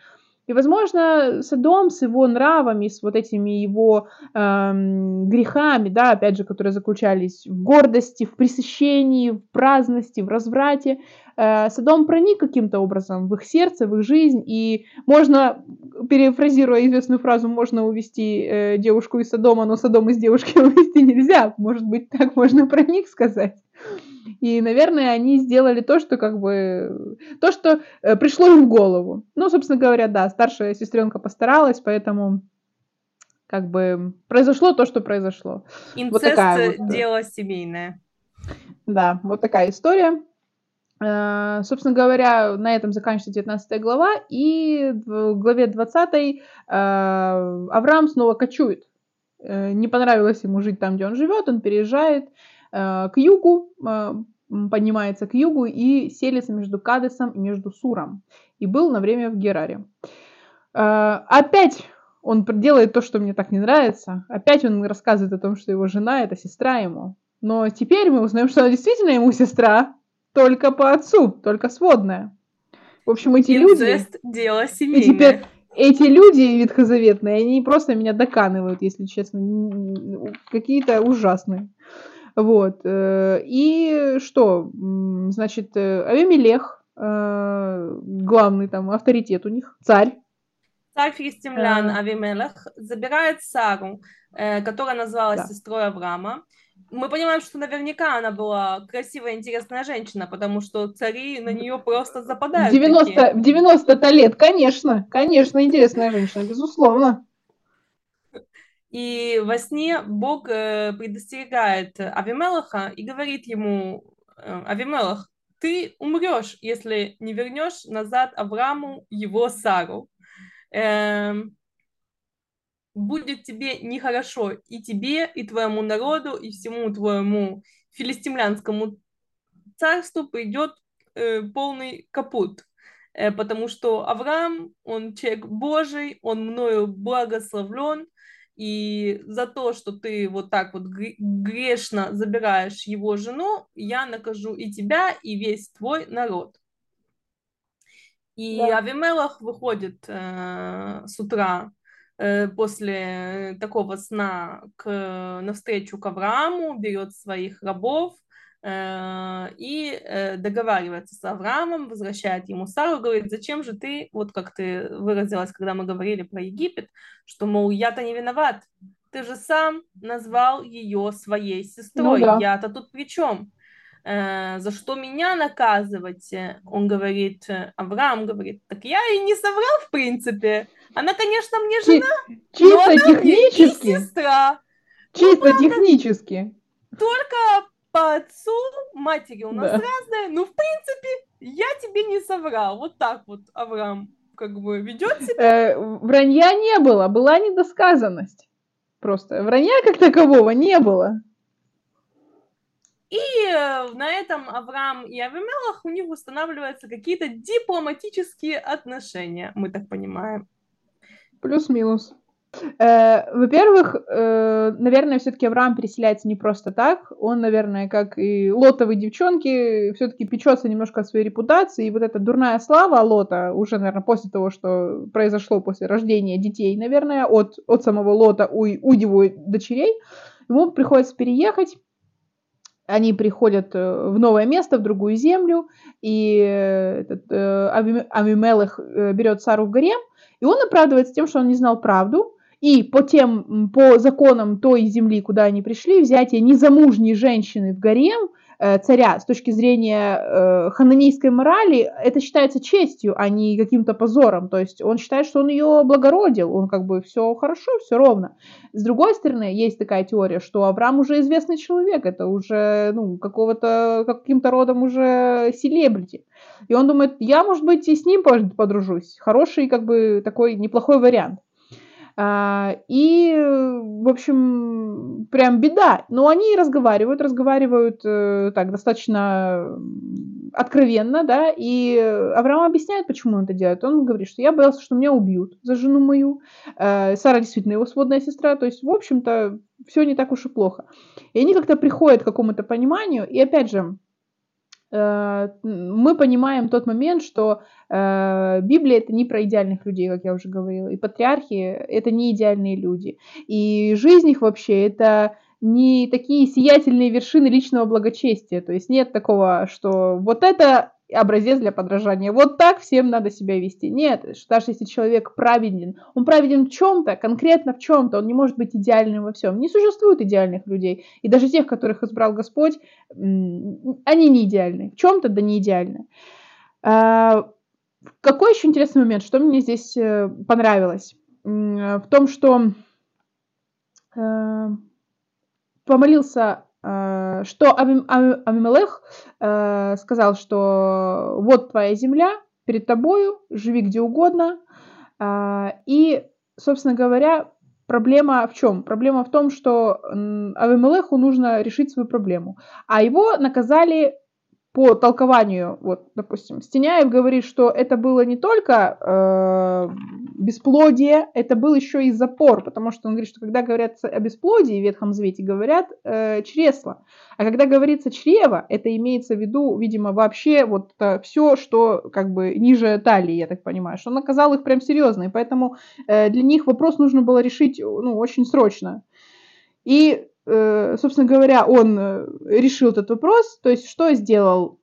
A: И, возможно, Содом с его нравами, с вот этими его эм, грехами, да, опять же, которые заключались в гордости, в пресыщении, в праздности, в разврате, э, Содом проник каким-то образом в их сердце, в их жизнь, и можно, перефразируя известную фразу, можно увести э, девушку из Содома, но Содом из девушки увести нельзя. Может быть, так можно про них сказать. И, наверное, они сделали то, что как бы... То, что э, пришло им в голову. Ну, собственно говоря, да, старшая сестренка постаралась, поэтому как бы произошло то, что произошло.
B: Инцест вот такая вот, э, дело семейное.
A: Да, вот такая история. Uh, собственно говоря, на этом заканчивается 19 глава, и в главе 20 uh, Авраам снова кочует. Не понравилось ему жить там, где он живет, он переезжает Э, к югу, э, поднимается к югу и селится между Кадесом и между Суром. И был на время в Гераре. Э, опять он делает то, что мне так не нравится. Опять он рассказывает о том, что его жена – это сестра ему. Но теперь мы узнаем, что она действительно ему сестра, только по отцу, только сводная. В общем, эти Инцест
B: люди... дело семейное. И теперь
A: эти люди ветхозаветные, они просто меня доканывают, если честно. Какие-то ужасные. Вот. Э, и что? Значит, э, Авимелех, э, главный там авторитет у них, царь.
B: Царь филистимлян Авимелех забирает Сару, которая называлась да. сестрой Авраама. Мы понимаем, что наверняка она была красивая, интересная женщина, потому что цари на нее просто западают.
A: 90, в 90-то лет, конечно, конечно, интересная женщина, безусловно.
B: И во сне Бог э, предостерегает Авимелаха и говорит ему, э, Авимелах, ты умрешь, если не вернешь назад Аврааму его Сару. Эм, будет тебе нехорошо и тебе, и твоему народу, и всему твоему филистимлянскому царству придет э, полный капут. потому что Авраам, он человек Божий, он мною благословлен, и за то, что ты вот так вот грешно забираешь его жену, я накажу и тебя, и весь твой народ. И да. Авимелах выходит э, с утра э, после такого сна к, навстречу к Аврааму, берет своих рабов, и э, договаривается с Авраамом, возвращает ему Сару, говорит, зачем же ты, вот как ты выразилась, когда мы говорили про Египет, что, мол, я-то не виноват, ты же сам назвал ее своей сестрой, ну, да. я-то тут при чем? Э, за что меня наказывать? Он говорит, Авраам говорит, так я и не соврал в принципе. Она, конечно, мне жена,
A: Чисто но она технически.
B: Мне и сестра.
A: Чисто ну, технически.
B: Только по отцу, матери у нас да. разная, ну, в принципе, я тебе не соврал. Вот так вот Авраам как бы ведет себя.
A: Э, вранья не было, была недосказанность. Просто вранья как такового не было.
B: И э, на этом Авраам и Авимелах у них устанавливаются какие-то дипломатические отношения, мы так понимаем.
A: Плюс-минус. Э, во-первых, э, наверное, все-таки Авраам переселяется не просто так. Он, наверное, как и лотовые девчонки, все-таки печется немножко о своей репутации. И вот эта дурная слава Лота, уже, наверное, после того, что произошло после рождения детей, наверное, от, от самого Лота у, у его дочерей, ему приходится переехать. Они приходят э, в новое место, в другую землю, и этот, э, Авимелех берет Сару в гарем, и он оправдывается тем, что он не знал правду, и по тем, по законам той земли, куда они пришли, взятие незамужней женщины в гарем э, царя с точки зрения э, хананейской морали, это считается честью, а не каким-то позором. То есть он считает, что он ее благородил, он как бы все хорошо, все ровно. С другой стороны, есть такая теория, что Авраам уже известный человек, это уже ну, какого-то, каким-то родом уже селебрити. И он думает, я, может быть, и с ним подружусь. Хороший, как бы, такой неплохой вариант. А, и, в общем, прям беда. Но они разговаривают, разговаривают э, так достаточно откровенно, да, и Авраам объясняет, почему он это делает. Он говорит, что я боялся, что меня убьют за жену мою. Э, Сара действительно его сводная сестра, то есть, в общем-то, все не так уж и плохо. И они как-то приходят к какому-то пониманию, и опять же, мы понимаем тот момент, что э, Библия это не про идеальных людей, как я уже говорила, и патриархи это не идеальные люди, и жизнь их вообще это не такие сиятельные вершины личного благочестия. То есть нет такого, что вот это образец для подражания. Вот так всем надо себя вести. Нет, даже если человек праведен, он праведен в чем-то, конкретно в чем-то, он не может быть идеальным во всем. Не существует идеальных людей. И даже тех, которых избрал Господь, они не идеальны. В чем-то, да не идеальны. А, какой еще интересный момент, что мне здесь э, понравилось? В том, что э, помолился, что Амимелех э, сказал, что вот твоя земля перед тобою, живи где угодно. Э, и, собственно говоря, проблема в чем? Проблема в том, что Авимелеху нужно решить свою проблему. А его наказали по толкованию, вот, допустим, Стеняев говорит, что это было не только э, бесплодие, это был еще и запор, потому что он говорит, что когда говорят о бесплодии в Ветхом Завете, говорят э, чресло, а когда говорится чрево, это имеется в виду, видимо, вообще вот э, все, что как бы ниже талии, я так понимаю, что он наказал их прям серьезно, и поэтому э, для них вопрос нужно было решить, ну, очень срочно. И собственно говоря, он э, решил этот вопрос. То есть, что сделал?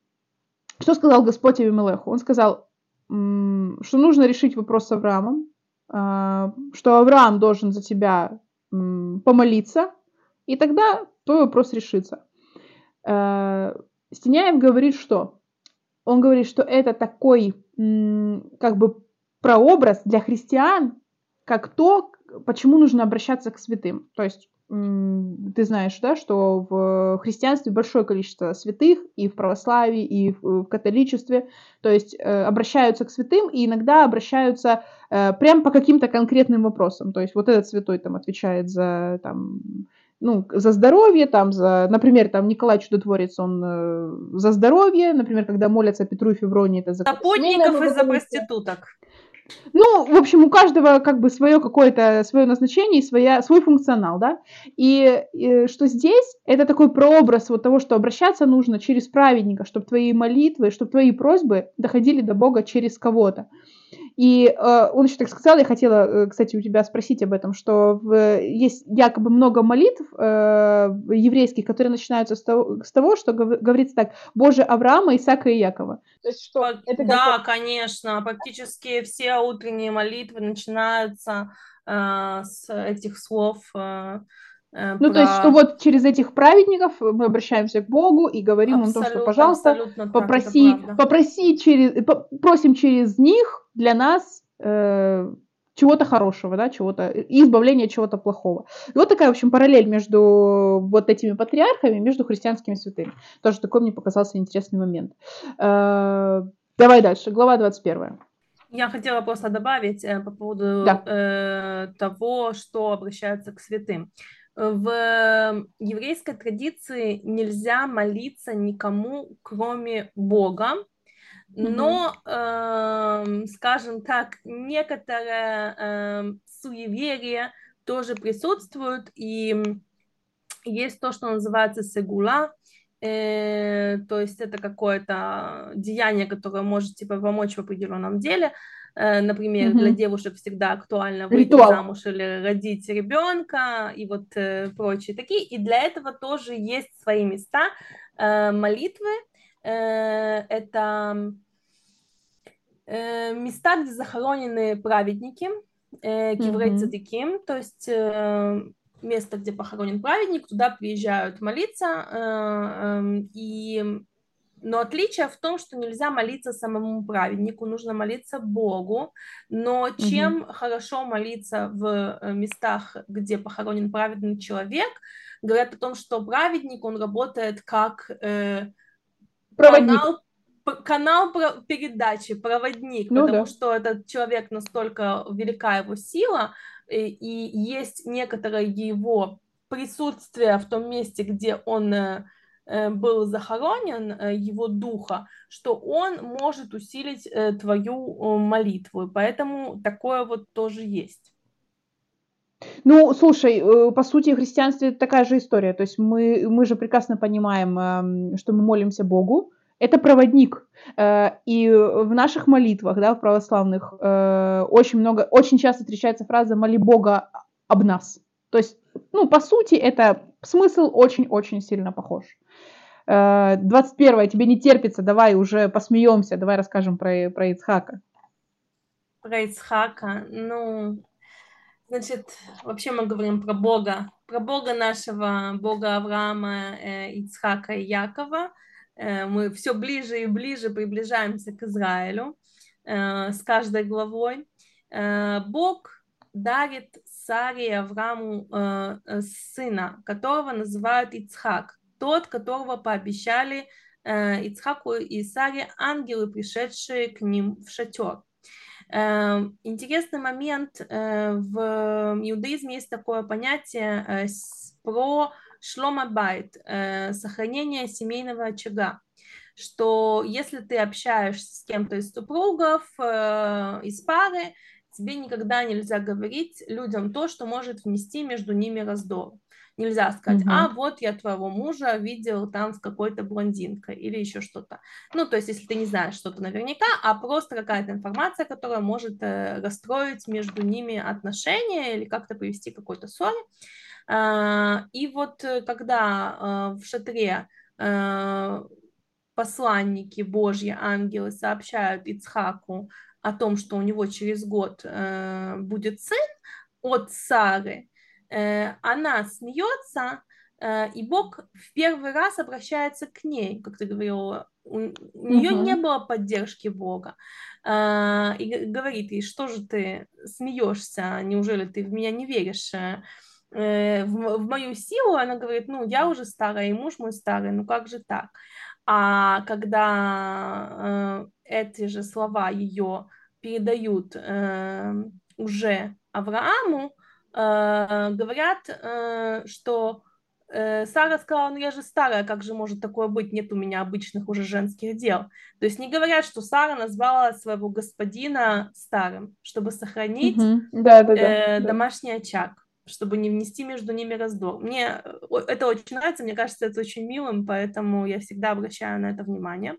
A: Что сказал Господь Авимелеху? Он сказал, что нужно решить вопрос с Авраамом, а, что Авраам должен за тебя помолиться, и тогда твой вопрос решится. Э, Стеняев говорит, что? Он говорит, что это такой как бы прообраз для христиан, как то, почему нужно обращаться к святым. То есть ты знаешь, да, что в христианстве большое количество святых и в православии, и в католичестве, то есть э, обращаются к святым и иногда обращаются э, прям по каким-то конкретным вопросам. То есть вот этот святой там отвечает за там, ну, за здоровье, там, за, например, там Николай Чудотворец, он э, за здоровье, например, когда молятся Петру и Февронии, это за...
B: За подников и за проституток.
A: Ну, в общем, у каждого как бы свое какое-то свое назначение своя, свой функционал, да. И, и что здесь, это такой прообраз вот того, что обращаться нужно через праведника, чтобы твои молитвы, чтобы твои просьбы доходили до Бога через кого-то. И э, он еще так сказал, я хотела, э, кстати, у тебя спросить об этом, что в, есть якобы много молитв э, еврейских, которые начинаются с того, с того, что говорится так, Боже Авраама, Исаака и Якова.
B: То есть что? Это да, конечно, практически все утренние молитвы начинаются э, с этих слов. Э,
A: э ну, про... то есть, что вот через этих праведников мы обращаемся к Богу и говорим абсолютно, им то, что, пожалуйста, попроси, попроси через, просим через них для нас э, чего-то хорошего, да, чего-то, и избавления чего-то плохого. И вот такая, в общем, параллель между вот этими патриархами, между христианскими святыми. Тоже такой мне показался интересный момент. Э, давай дальше, глава 21.
B: Я хотела просто добавить э, по поводу да. э, того, что обращаются к святым. В еврейской традиции нельзя молиться никому, кроме Бога, но, э, скажем так, некоторое э, суеверие тоже присутствует, и есть то, что называется сегула, э, то есть это какое-то деяние, которое может типа помочь в определенном деле, например, mm-hmm. для девушек всегда актуально выйти Ритуал. замуж или родить ребенка и вот э, прочие такие, и для этого тоже есть свои места э, молитвы, э, это Э, места, где захоронены праведники, э, киврей mm-hmm. цадиким, то есть э, место, где похоронен праведник, туда приезжают молиться, эм, и но отличие в том, что нельзя молиться самому праведнику, нужно молиться Богу. Но чем угу. хорошо молиться в местах, где похоронен праведный человек, говорят о том, что праведник, он работает как э, канал канал передачи, проводник, ну, потому да. что этот человек настолько велика его сила, и, и есть некоторое его присутствие в том месте, где он э, э, был захоронен, э, его духа, что он может усилить твою молитву. Поэтому такое вот тоже есть.
A: Ну, слушай, по сути, в христианстве такая же история. То есть мы, мы же прекрасно понимаем, эм, что мы молимся Богу. Это проводник. И в наших молитвах, да, в православных, очень много, очень часто встречается фраза «моли Бога об нас». То есть, ну, по сути, это смысл очень-очень сильно похож. 21 э, тебе не терпится, давай уже посмеемся, давай расскажем про, про Ицхака.
B: Про Ицхака, ну, значит, вообще мы говорим про Бога, про Бога нашего, Бога Авраама, э, Ицхака и Якова. Э, мы все ближе и ближе приближаемся к Израилю с каждой главой. Бог дарит Саре Аврааму сына, которого называют Ицхак, тот, которого пообещали э, Ицхаку и Саре ангелы, пришедшие к ним в шатер. Э, интересный момент, э, в иудаизме есть такое понятие про шломабайт, сохранение семейного очага что если ты общаешься с кем-то из супругов, из пары, тебе никогда нельзя говорить людям то, что может внести между ними раздор. Нельзя сказать, угу. а вот я твоего мужа видел там с какой-то блондинкой или еще что-то. Ну, то есть, если ты не знаешь что-то наверняка, а просто какая-то информация, которая может э, расстроить между ними отношения или как-то привести к какой-то ссоре. А, и вот э, когда э, в шатре посланники Божьи, ангелы сообщают Ицхаку о том, что у него через год будет сын от Сары, она смеется, э, и Бог в первый раз обращается к ней, как ты говорила, у, у нее uh-huh. не было поддержки Бога. Э, и говорит ей, что же ты смеешься, неужели ты в меня не веришь? Э, в, в мою силу, она говорит, ну, я уже старая, и муж мой старый, ну как же так? А когда э, эти же слова ее передают э, уже Аврааму, э, говорят, э, что э, Сара сказала, ну я же старая, как же может такое быть, нет у меня обычных уже женских дел. То есть не говорят, что Сара назвала своего господина старым, чтобы сохранить mm-hmm. да, да, да, э, да. домашний очаг чтобы не внести между ними раздор. Мне это очень нравится, мне кажется, это очень милым, поэтому я всегда обращаю на это внимание.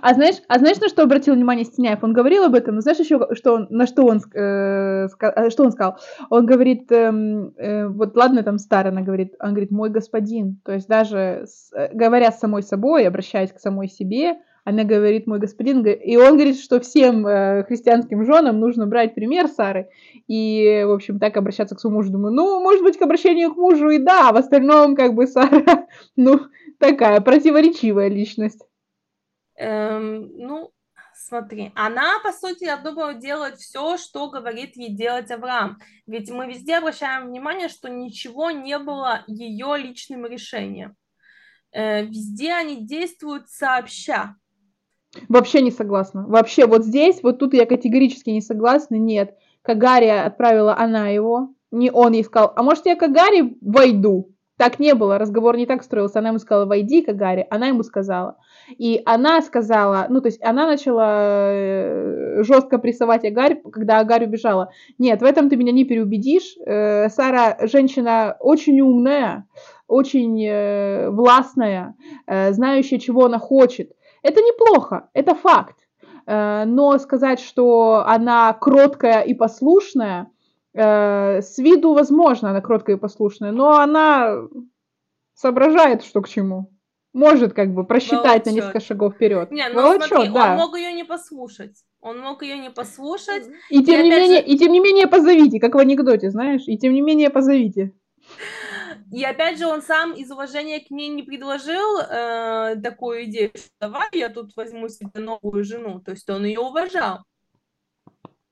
A: А знаешь, а знаешь, на что обратил внимание Стеняев? Он говорил об этом, но знаешь еще, что он, на что он, э, ска, что он сказал? Он говорит, э, э, вот ладно, там старый, она говорит, он говорит, мой господин. То есть даже с, э, говоря с самой собой, обращаясь к самой себе, она говорит, мой господин, и он говорит, что всем э, христианским женам нужно брать пример Сары и, в общем, так обращаться к своему мужу. Думаю, ну, может быть, к обращению к мужу и да, а в остальном, как бы, Сара, ну, такая противоречивая личность.
B: Эм, ну, смотри, она, по сути, я думаю, делает все, что говорит ей делать Авраам. Ведь мы везде обращаем внимание, что ничего не было ее личным решением. Э, везде они действуют сообща.
A: Вообще не согласна. Вообще, вот здесь, вот тут я категорически не согласна. Нет. Кагария отправила она его, не он ей сказал, а может я Кагари войду? Так не было, разговор не так строился. Она ему сказала, войди, Кагари, она ему сказала. И она сказала, ну, то есть она начала э, жестко прессовать Агарь, когда Агарь убежала. Нет, в этом ты меня не переубедишь. Э, Сара женщина очень умная, очень э, властная, знающая, чего она хочет. Это неплохо, это факт. Но сказать, что она кроткая и послушная, с виду возможно, она кроткая и послушная, но она соображает, что к чему. Может как бы просчитать Волочет. на несколько шагов вперед.
B: Не, ну Волочет, смотри, да. он мог ее не послушать. Он мог ее не послушать.
A: И тем и не менее, же... и тем не менее позовите, как в анекдоте, знаешь, и тем не менее позовите.
B: И опять же, он сам из уважения к ней не предложил э, такую идею, что давай я тут возьму себе новую жену. То есть он ее уважал.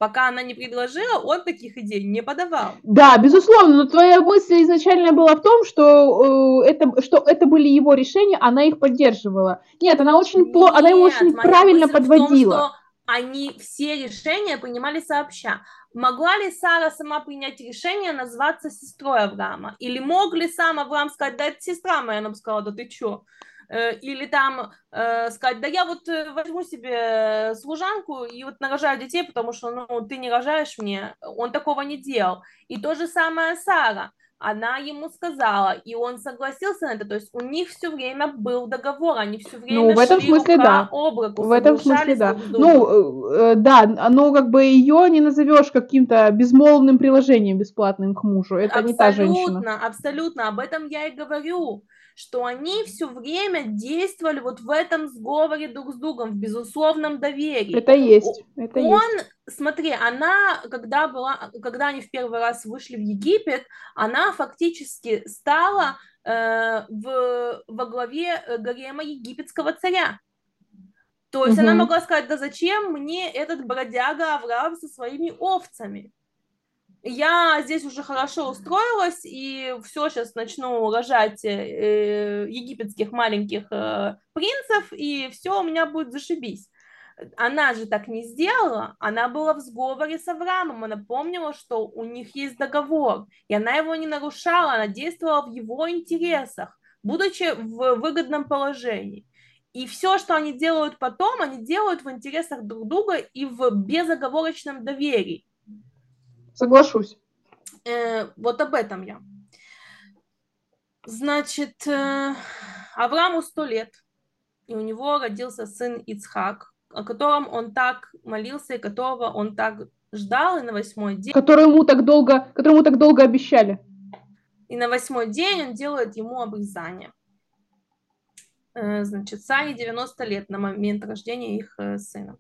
B: Пока она не предложила, он таких идей не подавал.
A: Да, безусловно, но твоя мысль изначально была в том, что, э, это, что это были его решения, она их поддерживала. Нет, она очень плохо, она его очень правильно подводила.
B: Том, что они все решения принимали сообща. Могла ли Сара сама принять решение назваться сестрой Авраама? Или мог ли сам Авраам сказать, да это сестра моя? Она бы сказала, да ты чё? Э, или там э, сказать, да я вот э, возьму себе служанку и вот нарожаю детей, потому что ну, ты не рожаешь мне. Он такого не делал. И то же самое Сара она ему сказала, и он согласился на это, то есть у них все время был договор, они все время
A: ну, в этом
B: шли
A: смысле,
B: рука
A: да.
B: об руку,
A: в этом смысле, да.
B: друг
A: Ну, э, да, но как бы ее не назовешь каким-то безмолвным приложением бесплатным к мужу. Это не та женщина.
B: Абсолютно, абсолютно, об этом я и говорю, что они все время действовали вот в этом сговоре друг с другом, в безусловном доверии.
A: Это есть, это
B: Он,
A: есть.
B: смотри, она, когда была, когда они в первый раз вышли в Египет, она фактически стала э, в, во главе э, гарема египетского царя. То есть она
A: Мгм.
B: могла сказать, да зачем мне этот бродяга Авраам со своими овцами? Я здесь уже хорошо устроилась, и все, сейчас начну рожать э, египетских маленьких э, принцев, и все у меня будет зашибись. Она же так не сделала, она была в сговоре с Авраамом, она помнила, что у них есть договор, и она его не нарушала, она действовала в его интересах, будучи в выгодном положении. И все, что они делают потом, они делают в интересах друг друга и в безоговорочном доверии.
A: Соглашусь.
B: Э, вот об этом я. Значит, э, Аврааму сто лет, и у него родился сын Ицхак, о котором он так молился, и которого он так ждал, и на восьмой день,
A: Которую ему так долго, которому так долго обещали.
B: и на восьмой день он делает ему обрезание. Э, Значит, Саре 90 лет на момент рождения их э, сына.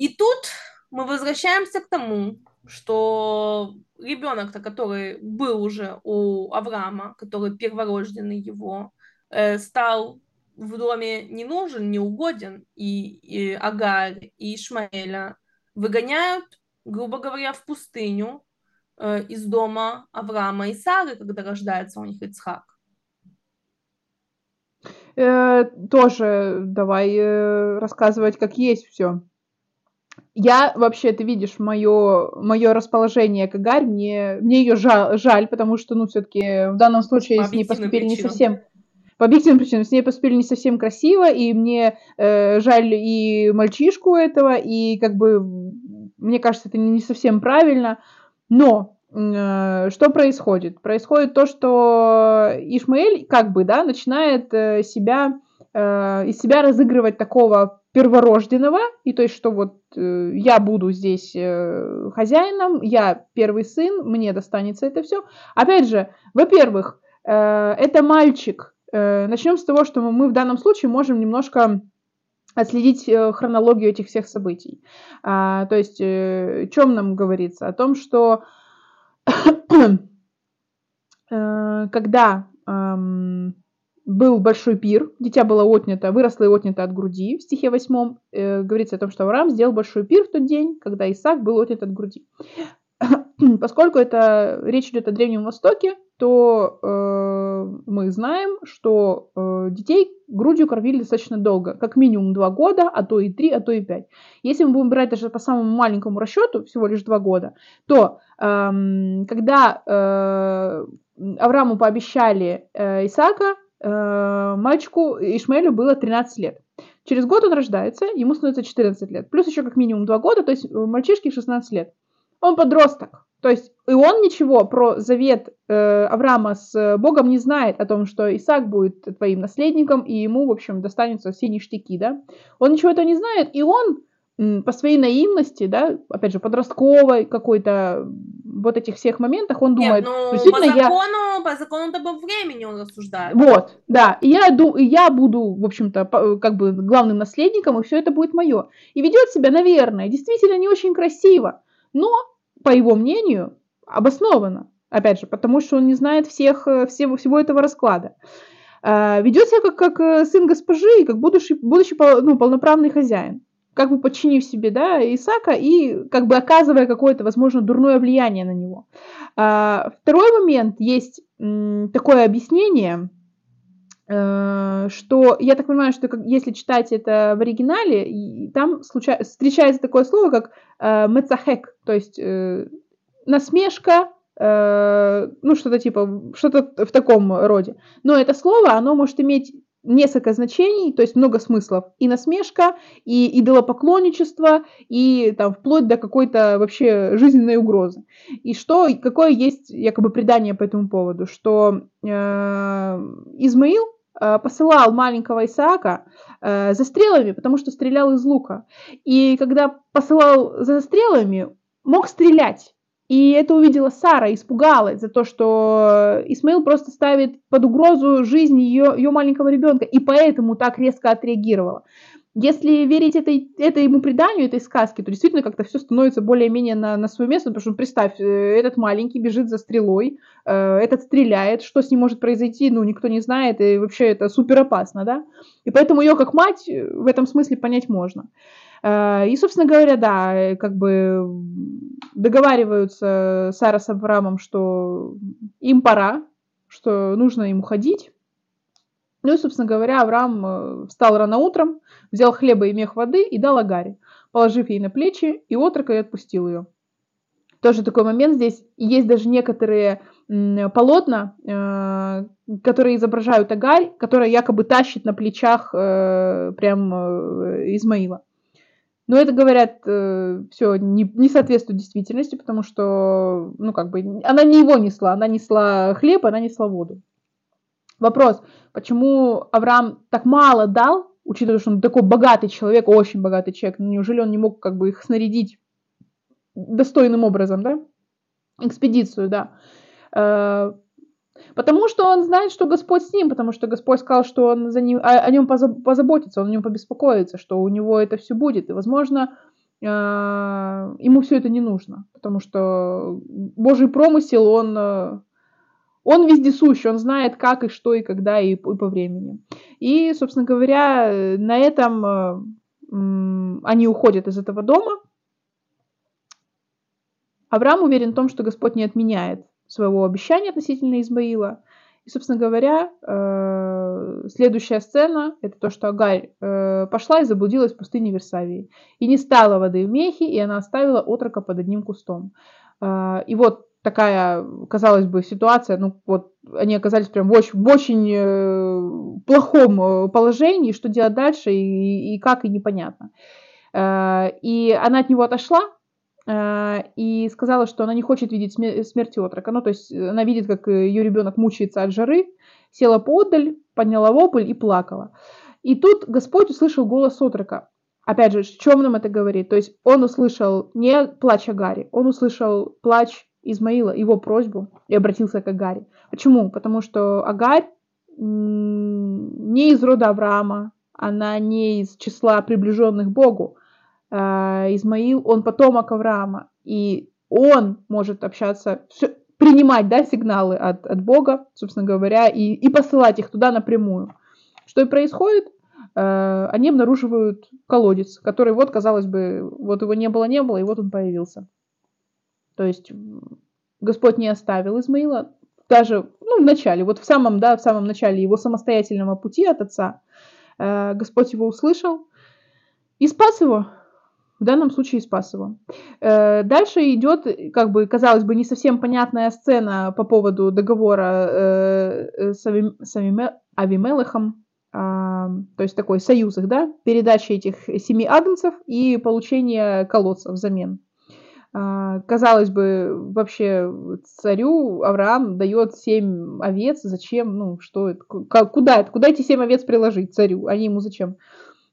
B: И тут мы возвращаемся к тому, что ребенок-то, который был уже у Авраама, который перворожденный его, э, стал в доме не нужен, не угоден, и, и Агарь, и Ишмаэля выгоняют, грубо говоря, в пустыню э, из дома Авраама и Сары, когда рождается у них Ицхак.
A: Э, тоже давай э, рассказывать, как есть все. Я вообще, ты видишь, мое, мое расположение к Агарь, мне, мне ее жаль, жаль, потому что, ну, все-таки в данном случае
B: По
A: с ней поступили не
B: причинам.
A: совсем по объективным причинам, с ней поступили не совсем красиво, и мне э, жаль и мальчишку этого, и как бы мне кажется, это не совсем правильно. Но э, что происходит? Происходит то, что Ишмаэль как бы, да, начинает э, себя э, из себя разыгрывать такого перворожденного, и то есть, что вот э, я буду здесь э, хозяином, я первый сын, мне достанется это все. Опять же, во-первых, э, это мальчик. Э, начнем с того, что мы в данном случае можем немножко отследить э, хронологию этих всех событий. А, то есть, э, чем нам говорится? О том, что э, когда эм, был большой пир, дитя было отнято, выросло и отнято от груди, в стихе 8 э, говорится о том, что Авраам сделал большой пир в тот день, когда Исаак был отнят от груди. Поскольку это речь идет о Древнем Востоке, то э, мы знаем, что э, детей грудью кормили достаточно долго, как минимум 2 года, а то и 3, а то и 5. Если мы будем брать даже по самому маленькому расчету, всего лишь 2 года, то эм, когда э, Аврааму пообещали э, Исаака, э, мальчику Ишмаэлю было 13 лет. Через год он рождается, ему становится 14 лет. Плюс еще как минимум 2 года, то есть э, мальчишке 16 лет. Он подросток. То есть и он ничего про завет э, Авраама с Богом не знает о том, что Исаак будет твоим наследником, и ему, в общем, достанутся все ништяки, да. Он ничего этого не знает, и он по своей наивности, да, опять же, подростковой какой-то вот этих всех моментах, он думает,
B: Нет, ну, по
A: действительно, я...
B: закону, по закону того времени он рассуждает.
A: Вот, да. И я, и я буду, в общем-то, как бы главным наследником, и все это будет мое. И ведет себя, наверное, действительно не очень красиво, но, по его мнению, обоснованно. Опять же, потому что он не знает всех, э, всего, всего этого расклада. А, Ведет себя как, как э, сын госпожи, и как будущий, будущий ну, полноправный хозяин. Как бы подчинив себе, да, Исака и как бы оказывая какое-то, возможно, дурное влияние на него. А, Второй момент есть м, такое объяснение, Э, что я так понимаю, что если читать это в оригинале, там случай, встречается такое слово, как э, мецахек, то есть э, насмешка, э, ну что-то типа, что-то в таком роде. Но это слово, оно может иметь несколько значений, то есть много смыслов. И насмешка, и идолопоклонничество, и там вплоть до какой-то вообще жизненной угрозы. И что, какое есть якобы предание по этому поводу, что э, Измаил э, посылал маленького Исаака э, за стрелами, потому что стрелял из лука. И когда посылал за стрелами, мог стрелять. И это увидела Сара, испугалась за то, что Исмаил просто ставит под угрозу жизнь ее, ее маленького ребенка, и поэтому так резко отреагировала. Если верить этой, этому преданию, этой сказке, то действительно как-то все становится более-менее на, на свое место, потому что представь, э, этот маленький бежит за стрелой, э, этот стреляет, что с ним может произойти, ну, никто не знает, и вообще это супер опасно, да? И поэтому ее как мать в этом смысле понять можно. Э, и, собственно говоря, да, э, как бы договариваются Сара с Авраамом, что им пора, что нужно им уходить. Ну и, собственно говоря, Авраам э, встал рано утром, взял хлеба и мех воды и дал Агаре, положив ей на плечи, и отрок и отпустил ее. Тоже такой момент здесь. Есть даже некоторые полотна, которые изображают Агарь, которая якобы тащит на плечах прям Измаила. Но это, говорят, э, все не, не соответствует действительности, потому что, ну, как бы, она не его несла, она несла хлеб, она несла воду. Вопрос, почему Авраам так мало дал, учитывая, что он такой богатый человек, очень богатый человек, неужели он не мог как бы их снарядить достойным образом, да? Экспедицию, да. Потому что он знает, что Господь с ним, потому что Господь сказал, что он за ним, о, о нем позаботится, он о нем побеспокоится, что у него это все будет. И, возможно, э, ему все это не нужно, потому что Божий промысел, он, э, он вездесущ, он знает, как и что, и когда, и, и по времени. И, собственно говоря, на этом э, они уходят из этого дома. Авраам уверен в том, что Господь не отменяет своего обещания относительно Измаила. И, собственно говоря, э, следующая сцена – это то, что Агарь э, пошла и заблудилась в пустыне Версавии. И не стала воды в мехе, и она оставила отрока под одним кустом. Э, и вот такая, казалось бы, ситуация, ну вот они оказались прям в очень, в очень плохом положении, что делать дальше и, и как, и непонятно. И она от него отошла, Э, и сказала, что она не хочет видеть смерти отрока. Ну, то есть она видит, как ее ребенок мучается от жары, села поодаль, подняла вопль и плакала. И тут Господь услышал голос отрока. Опять же, в чем нам это говорит? То есть он услышал не плач Агари, он услышал плач Измаила, его просьбу, и обратился к Агаре. Почему? Потому что Агарь не из рода Авраама, она не из числа приближенных Богу, э, Измаил, он потомок Авраама, и он может общаться, принимать да, сигналы от, от Бога, собственно говоря, и, и посылать их туда напрямую. Что и происходит? Э, они обнаруживают колодец, который вот, казалось бы, вот его не было, не было, и вот он появился. То есть Господь не оставил Измаила, даже ну, в начале, вот в самом, да, в самом начале его самостоятельного пути от отца, э, Господь его услышал и спас его в данном случае спас его. Э, дальше идет, как бы, казалось бы, не совсем понятная сцена по поводу договора э, с, Авимелехом, а, то есть такой союз их, да, передача этих семи агнцев и получение колодца взамен. А, казалось бы, вообще царю Авраам дает семь овец, зачем, ну, что это, куда, куда эти семь овец приложить царю, они ему зачем?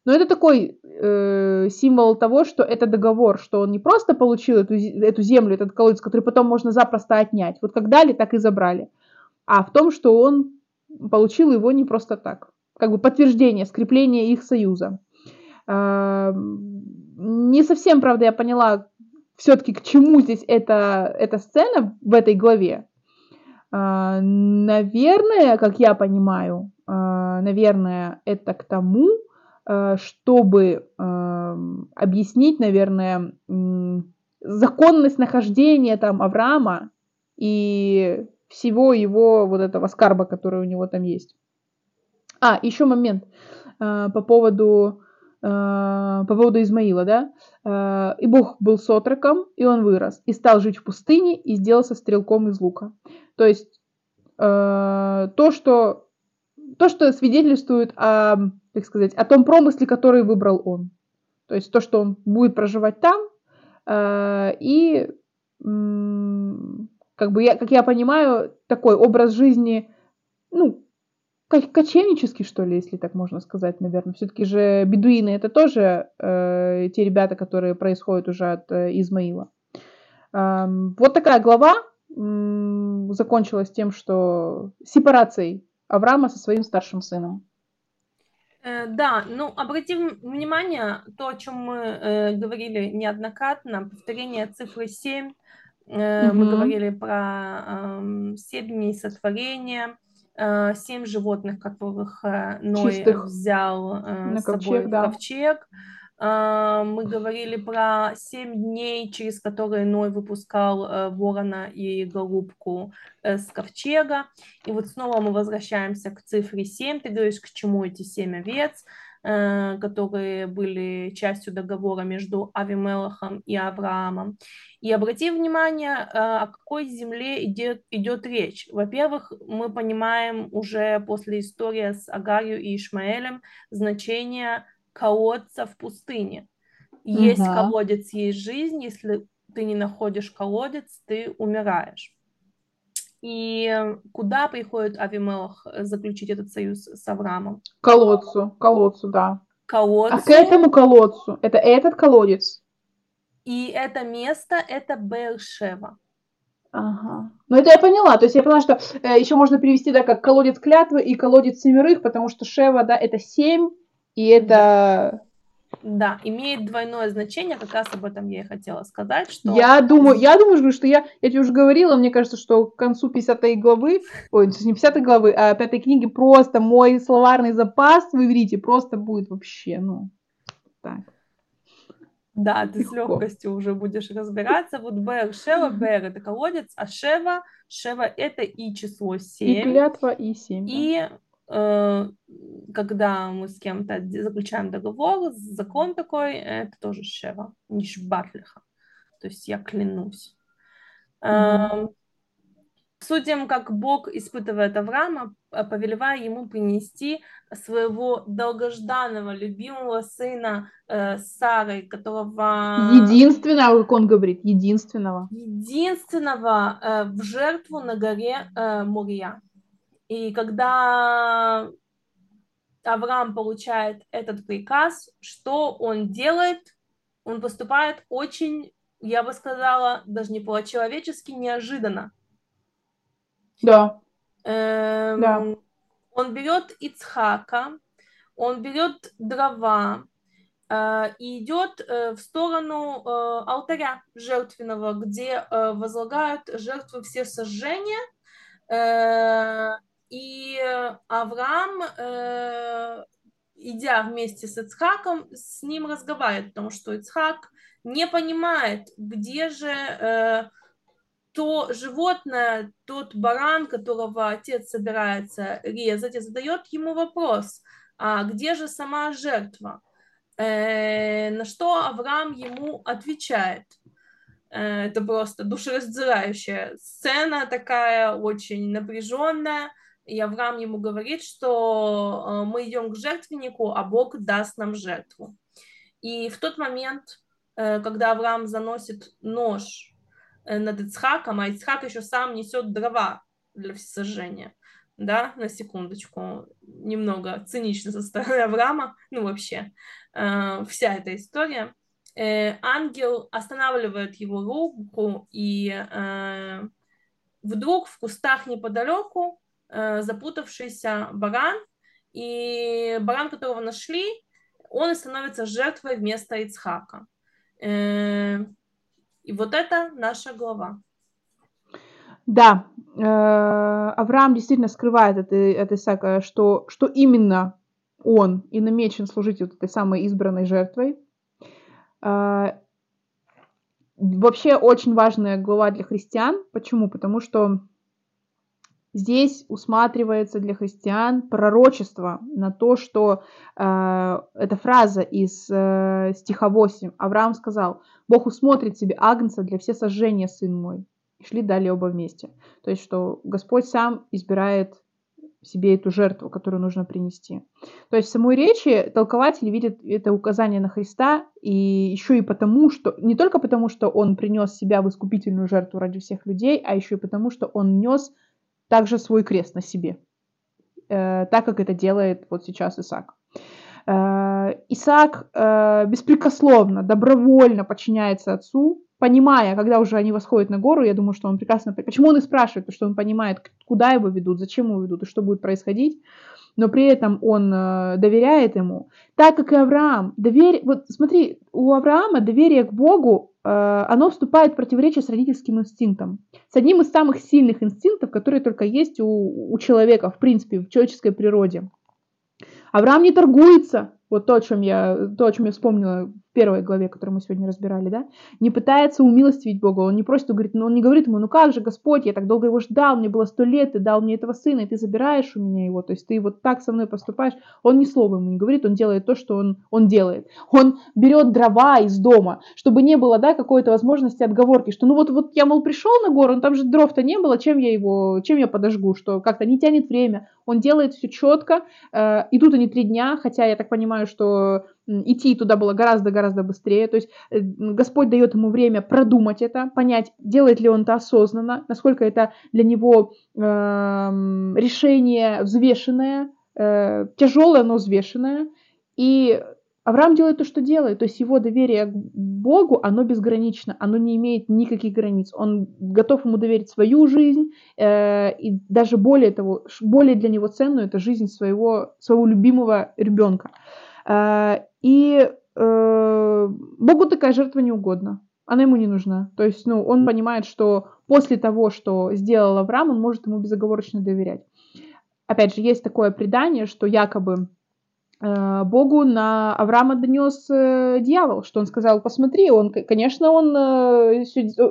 A: Но это такой э, символ того, что это договор, что он не просто получил эту, эту землю, этот колодец, который потом можно запросто отнять. Вот как дали, так и забрали. А в том, что он получил его не просто так. Как бы подтверждение, скрепление их союза. Э, не совсем, правда, я поняла все-таки, к чему здесь эта, эта сцена в этой главе. Э, наверное, как я понимаю, э, наверное, это к тому, чтобы эм, объяснить, наверное, законность нахождения там Авраама и всего его вот этого скарба, который у него там есть. А, еще момент э, по поводу э, по поводу Измаила, да? Э, и Бог был с отроком, и он вырос, и стал жить в пустыне, и сделался стрелком из лука. То есть э, то, что то, что свидетельствует о, как сказать, о том промысле, который выбрал он. То есть то, что он будет проживать там, э, и как бы я, как я понимаю, такой образ жизни, ну, кочевнический, что ли, если так можно сказать, наверное. Все-таки же бедуины это тоже э, те ребята, которые происходят уже от э, Измаила. Э, вот такая глава э, закончилась тем, что сепарацией Авраама со своим старшим сыном.
B: Э, да, ну обратим внимание, то, о чем мы э, говорили неоднократно, повторение цифры 7, э, угу. мы говорили про э, 7 дней сотворения, э, 7 животных, которых э, Ной Чистых. взял э, с ковчег, собой да. в ковчег, мы говорили про семь дней, через которые Ной выпускал э, ворона и голубку э, с ковчега. И вот снова мы возвращаемся к цифре 7. Ты говоришь, к чему эти семь овец, э, которые были частью договора между Авимелахом и Авраамом. И обрати внимание, о какой земле идет, идет речь. Во-первых, мы понимаем уже после истории с Агарью и Ишмаэлем значение колодца в пустыне. Есть угу. колодец, есть жизнь. Если ты не находишь колодец, ты умираешь. И куда приходит Авимелах заключить этот союз с Авраамом?
A: Колодцу, колодцу, да.
B: Колодцу.
A: А к этому колодцу, это этот колодец?
B: И это место, это Бершева.
A: Ага. Ну, это я поняла. То есть я поняла, что э, еще можно перевести, да, как колодец клятвы и колодец семерых, потому что Шева, да, это семь, и это...
B: Да, имеет двойное значение, как раз об этом я и хотела сказать, что...
A: Я думаю, я думаю, что я, я тебе уже говорила, мне кажется, что к концу 50 главы, ой, не 50 главы, а 5 книги просто мой словарный запас в иврите просто будет вообще, ну, так.
B: Да, ты Легко. с легкостью уже будешь разбираться. Вот Бер, Шева, Бер это колодец, а Шева, Шева это и число 7.
A: И клятва, и 7.
B: И да. Э, когда мы с кем-то заключаем договор, закон такой, это тоже шева, не шбатлиха. То есть я клянусь. Mm-hmm. Судим, как Бог испытывает Авраама, э, повелевая ему принести своего долгожданного, любимого сына э, Сары, которого...
A: Единственного, как он говорит, единственного.
B: Единственного э, в жертву на горе э, Мурия. И когда Авраам получает этот приказ, что он делает? Он поступает очень, я бы сказала, даже не по-человечески неожиданно.
A: Да.
B: Эм, да. Он берет Ицхака, он берет дрова э, и идет э, в сторону э, алтаря жертвенного, где э, возлагают жертвы все сожжения. Э, и Авраам, э, идя вместе с Ицхаком, с ним разговаривает, потому что Ицхак не понимает, где же э, то животное, тот баран, которого отец собирается резать, и задает ему вопрос, а где же сама жертва? Э, на что Авраам ему отвечает – Э, это просто душераздирающая сцена такая, очень напряженная. И Авраам ему говорит, что э, мы идем к жертвеннику, а Бог даст нам жертву. И в тот момент, э, когда Авраам заносит нож над Ицхаком, а Ицхак еще сам несет дрова для всесожжения, да, на секундочку, немного цинично со стороны Авраама, ну вообще, вся эта история – э, ангел останавливает его руку, и э, вдруг в кустах неподалеку э, запутавшийся баран, и баран, которого нашли, он и становится жертвой вместо Ицхака. Э, и вот это наша глава.
A: Да, э, Авраам действительно скрывает от, от Исаака, что, что именно он и намечен служить вот этой самой избранной жертвой. Вообще очень важная глава для христиан. Почему? Потому что здесь усматривается для христиан пророчество на то, что э, эта фраза из э, стиха 8. Авраам сказал, Бог усмотрит себе агнца для все сожжения, сын мой. И шли далее оба вместе. То есть, что Господь сам избирает себе эту жертву, которую нужно принести. То есть в самой речи толкователь видит это указание на Христа, и еще и потому, что не только потому, что он принес себя в искупительную жертву ради всех людей, а еще и потому, что он нес также свой крест на себе, э, так как это делает вот сейчас Исаак. Э, Исаак э, беспрекословно, добровольно подчиняется отцу, понимая, когда уже они восходят на гору, я думаю, что он прекрасно... Почему он и спрашивает, потому что он понимает, куда его ведут, зачем его ведут и что будет происходить, но при этом он доверяет ему, так как и Авраам. Доверие, вот смотри, у Авраама доверие к Богу, оно вступает в противоречие с родительским инстинктом, с одним из самых сильных инстинктов, которые только есть у, у человека, в принципе, в человеческой природе. Авраам не торгуется, вот то, о чем я, то, о чем я вспомнила первой главе, которую мы сегодня разбирали, да, не пытается умилостивить Бога, он не просит, он говорит, ну, он не говорит ему, ну как же, Господь, я так долго его ждал, мне было сто лет, ты дал мне этого сына, и ты забираешь у меня его, то есть ты вот так со мной поступаешь, он ни слова ему не говорит, он делает то, что он, он делает. Он берет дрова из дома, чтобы не было, да, какой-то возможности отговорки, что ну вот, вот я, мол, пришел на гору, ну там же дров-то не было, чем я его, чем я подожгу, что как-то не тянет время, он делает все четко, э, идут они три дня, хотя я так понимаю, что идти туда было гораздо-гораздо быстрее. То есть э, Господь дает ему время продумать это, понять, делает ли он это осознанно, насколько это для него э, решение взвешенное, э, тяжелое, но взвешенное. И Авраам делает то, что делает, то есть его доверие к Богу, оно безгранично, оно не имеет никаких границ. Он готов ему доверить свою жизнь, э, и даже более того, более для него ценную это жизнь своего, своего любимого ребенка. И э, Богу такая жертва не угодна. Она ему не нужна. То есть, ну, он понимает, что после того, что сделал Авраам, он может ему безоговорочно доверять. Опять же, есть такое предание, что якобы Богу на Авраама донес э, дьявол, что он сказал, посмотри, он, конечно, он, э,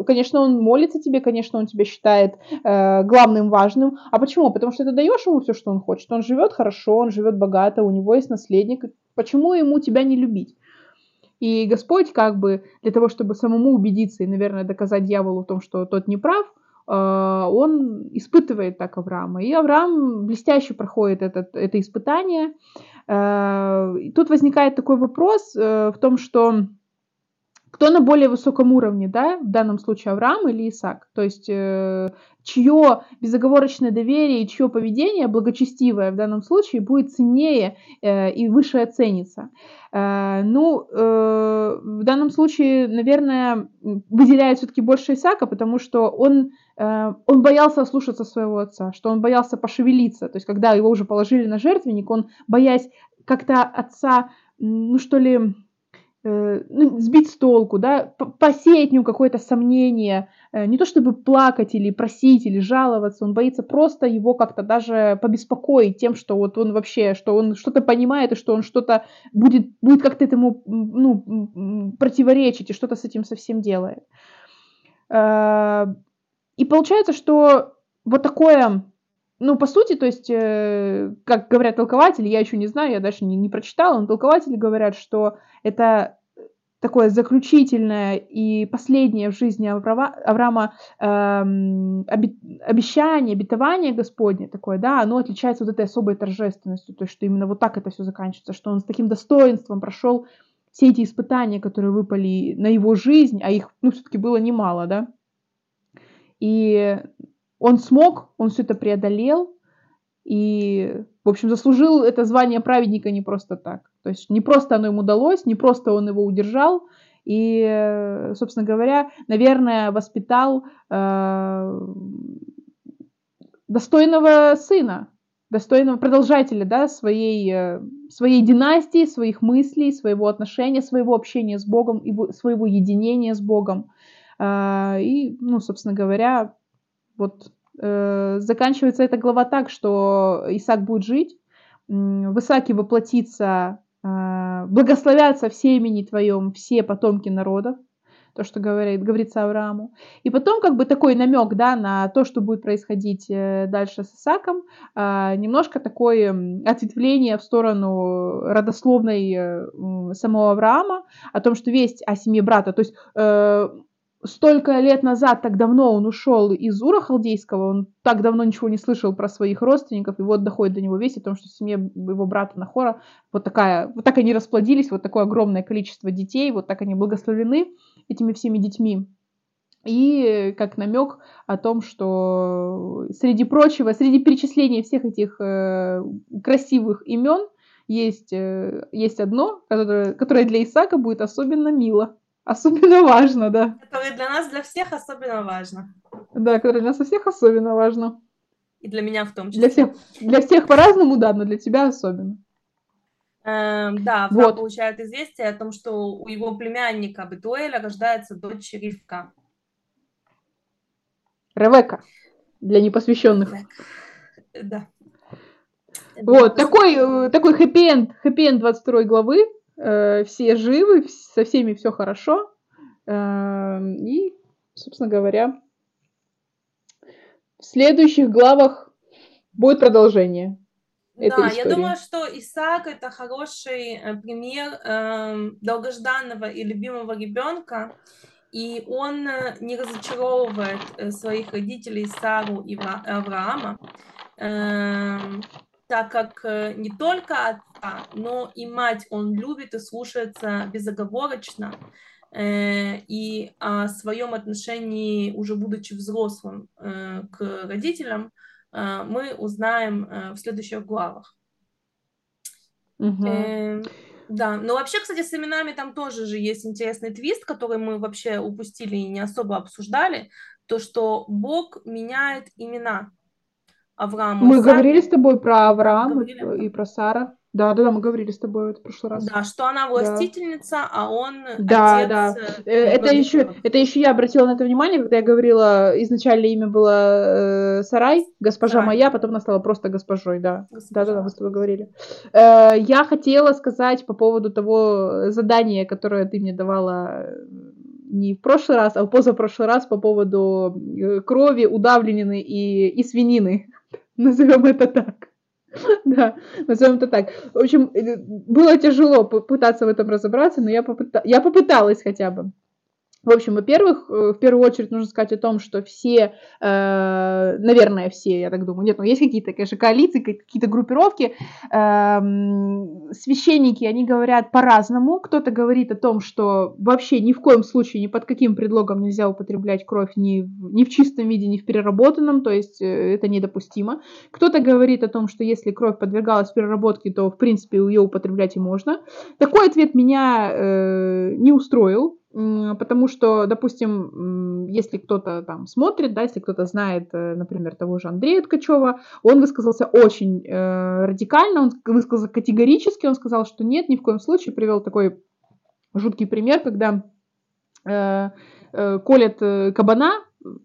A: конечно, он молится тебе, конечно, он тебя считает э, главным, важным. А почему? Потому что ты даешь ему все, что он хочет. Он живет хорошо, он живет богато, у него есть наследник, Почему ему тебя не любить? И Господь как бы для того, чтобы самому убедиться и, наверное, доказать дьяволу в том, что тот не прав, э, он испытывает так Авраама. И Авраам блестяще проходит этот, это испытание. Э, тут возникает такой вопрос э, в том, что кто на более высоком уровне, да, в данном случае Авраам или Исаак, то есть э, чье безоговорочное доверие и чье поведение благочестивое в данном случае будет ценнее э, и выше оценится. Э, ну, э, в данном случае, наверное, выделяет все-таки больше Исаака, потому что он, э, он боялся ослушаться своего отца, что он боялся пошевелиться, то есть когда его уже положили на жертвенник, он, боясь как-то отца, ну что ли, ну, сбить с толку, да, посеять в нем какое-то сомнение, э, не то чтобы плакать или просить или жаловаться, он боится просто его как-то даже побеспокоить тем, что вот он вообще, что он что-то понимает и что он что-то будет, будет как-то этому ну, противоречить и что-то с этим совсем делает. Э, и получается, что вот такое ну, по сути, то есть, э, как говорят толкователи, я еще не знаю, я даже не, не прочитала, но толкователи говорят, что это такое заключительное и последнее в жизни Авраама, Авраама эм, оби, обещание, обетование Господне такое, да, оно отличается вот этой особой торжественностью, то есть, что именно вот так это все заканчивается, что он с таким достоинством прошел все эти испытания, которые выпали на его жизнь, а их, ну, все-таки было немало, да, и он смог, он все это преодолел, и, в общем, заслужил это звание праведника не просто так. То есть не просто оно ему удалось, не просто он его удержал, и, собственно говоря, наверное, воспитал э, достойного сына, достойного продолжателя да, своей, э, своей династии, своих мыслей, своего отношения, своего общения с Богом и своего единения с Богом. Э, и, ну, собственно говоря, вот э, заканчивается эта глава так, что Исаак будет жить, в Исааке воплотится, э, благословятся все имени твоем, все потомки народов. то, что говорит, говорится Аврааму. И потом как бы такой намек, да, на то, что будет происходить э, дальше с Исаком, а, немножко такое ответвление в сторону родословной э, самого Авраама, о том, что весть о семье брата, то есть э, столько лет назад, так давно он ушел из Ура Халдейского, он так давно ничего не слышал про своих родственников, и вот доходит до него весть о том, что в семье его брата Нахора вот такая, вот так они расплодились, вот такое огромное количество детей, вот так они благословлены этими всеми детьми. И как намек о том, что среди прочего, среди перечисления всех этих э, красивых имен есть, э, есть одно, которое, которое для Исаака будет особенно мило. Особенно важно, да.
B: Которое для нас, для всех особенно важно.
A: Да, которое для нас у всех особенно важно.
B: И для меня в том числе.
A: Для всех, для всех по-разному, да, но для тебя особенно.
B: Эм, да, Авраам вот. получает известие о том, что у его племянника Бетуэля рождается дочь Ривка.
A: Ревека, для непосвященных.
B: Да.
A: Вот, такой, э, такой хэппи-энд, хэппи-энд 22 главы. Э, все живы, со всеми все хорошо. Э, и, собственно говоря, в следующих главах будет продолжение.
B: Да, я думаю, что Исаак это хороший э, пример э, долгожданного и любимого ребенка, и он не разочаровывает своих родителей Сару и Авраама. Э, так как э, не только отца, но и мать он любит и слушается безоговорочно, э, и о своем отношении, уже будучи взрослым э, к родителям, мы узнаем в следующих главах. Угу. Да, но вообще, кстати, с именами там тоже же есть интересный твист, который мы вообще упустили и не особо обсуждали, то, что Бог меняет имена. Аврааму.
A: Мы говорили с тобой про Авраама и про Сара. Да, да, да, мы говорили с тобой в прошлый раз.
B: Да, что она властительница, да. а он
A: да, отец. Да, э, э, это еще, это еще я обратила на это внимание, когда я говорила, изначально имя было э, Сарай, госпожа Сарай. моя, потом она стала просто госпожой, да. Госпожа. Да, да, да, мы с тобой говорили. Э, я хотела сказать по поводу того задания, которое ты мне давала э, не в прошлый раз, а в позапрошлый раз по поводу крови, удавленины и, и свинины. Назовем это так. Да, назовем это так. В общем, э, было тяжело пытаться в этом разобраться, но я, попыта... я попыталась хотя бы. В общем, во-первых, э, в первую очередь нужно сказать о том, что все, э, наверное, все, я так думаю, нет, но ну, есть какие-то, конечно, коалиции, какие-то группировки, э, священники, они говорят по-разному. Кто-то говорит о том, что вообще ни в коем случае, ни под каким предлогом нельзя употреблять кровь ни в, ни в чистом виде, ни в переработанном, то есть э, это недопустимо. Кто-то говорит о том, что если кровь подвергалась переработке, то, в принципе, ее употреблять и можно. Такой ответ меня э, не устроил потому что, допустим, если кто-то там смотрит, да, если кто-то знает, э, например, того же Андрея Ткачева, он высказался очень э, радикально, он высказался категорически, он сказал, что нет, ни в коем случае, привел такой жуткий пример, когда э, э, колят э, кабана,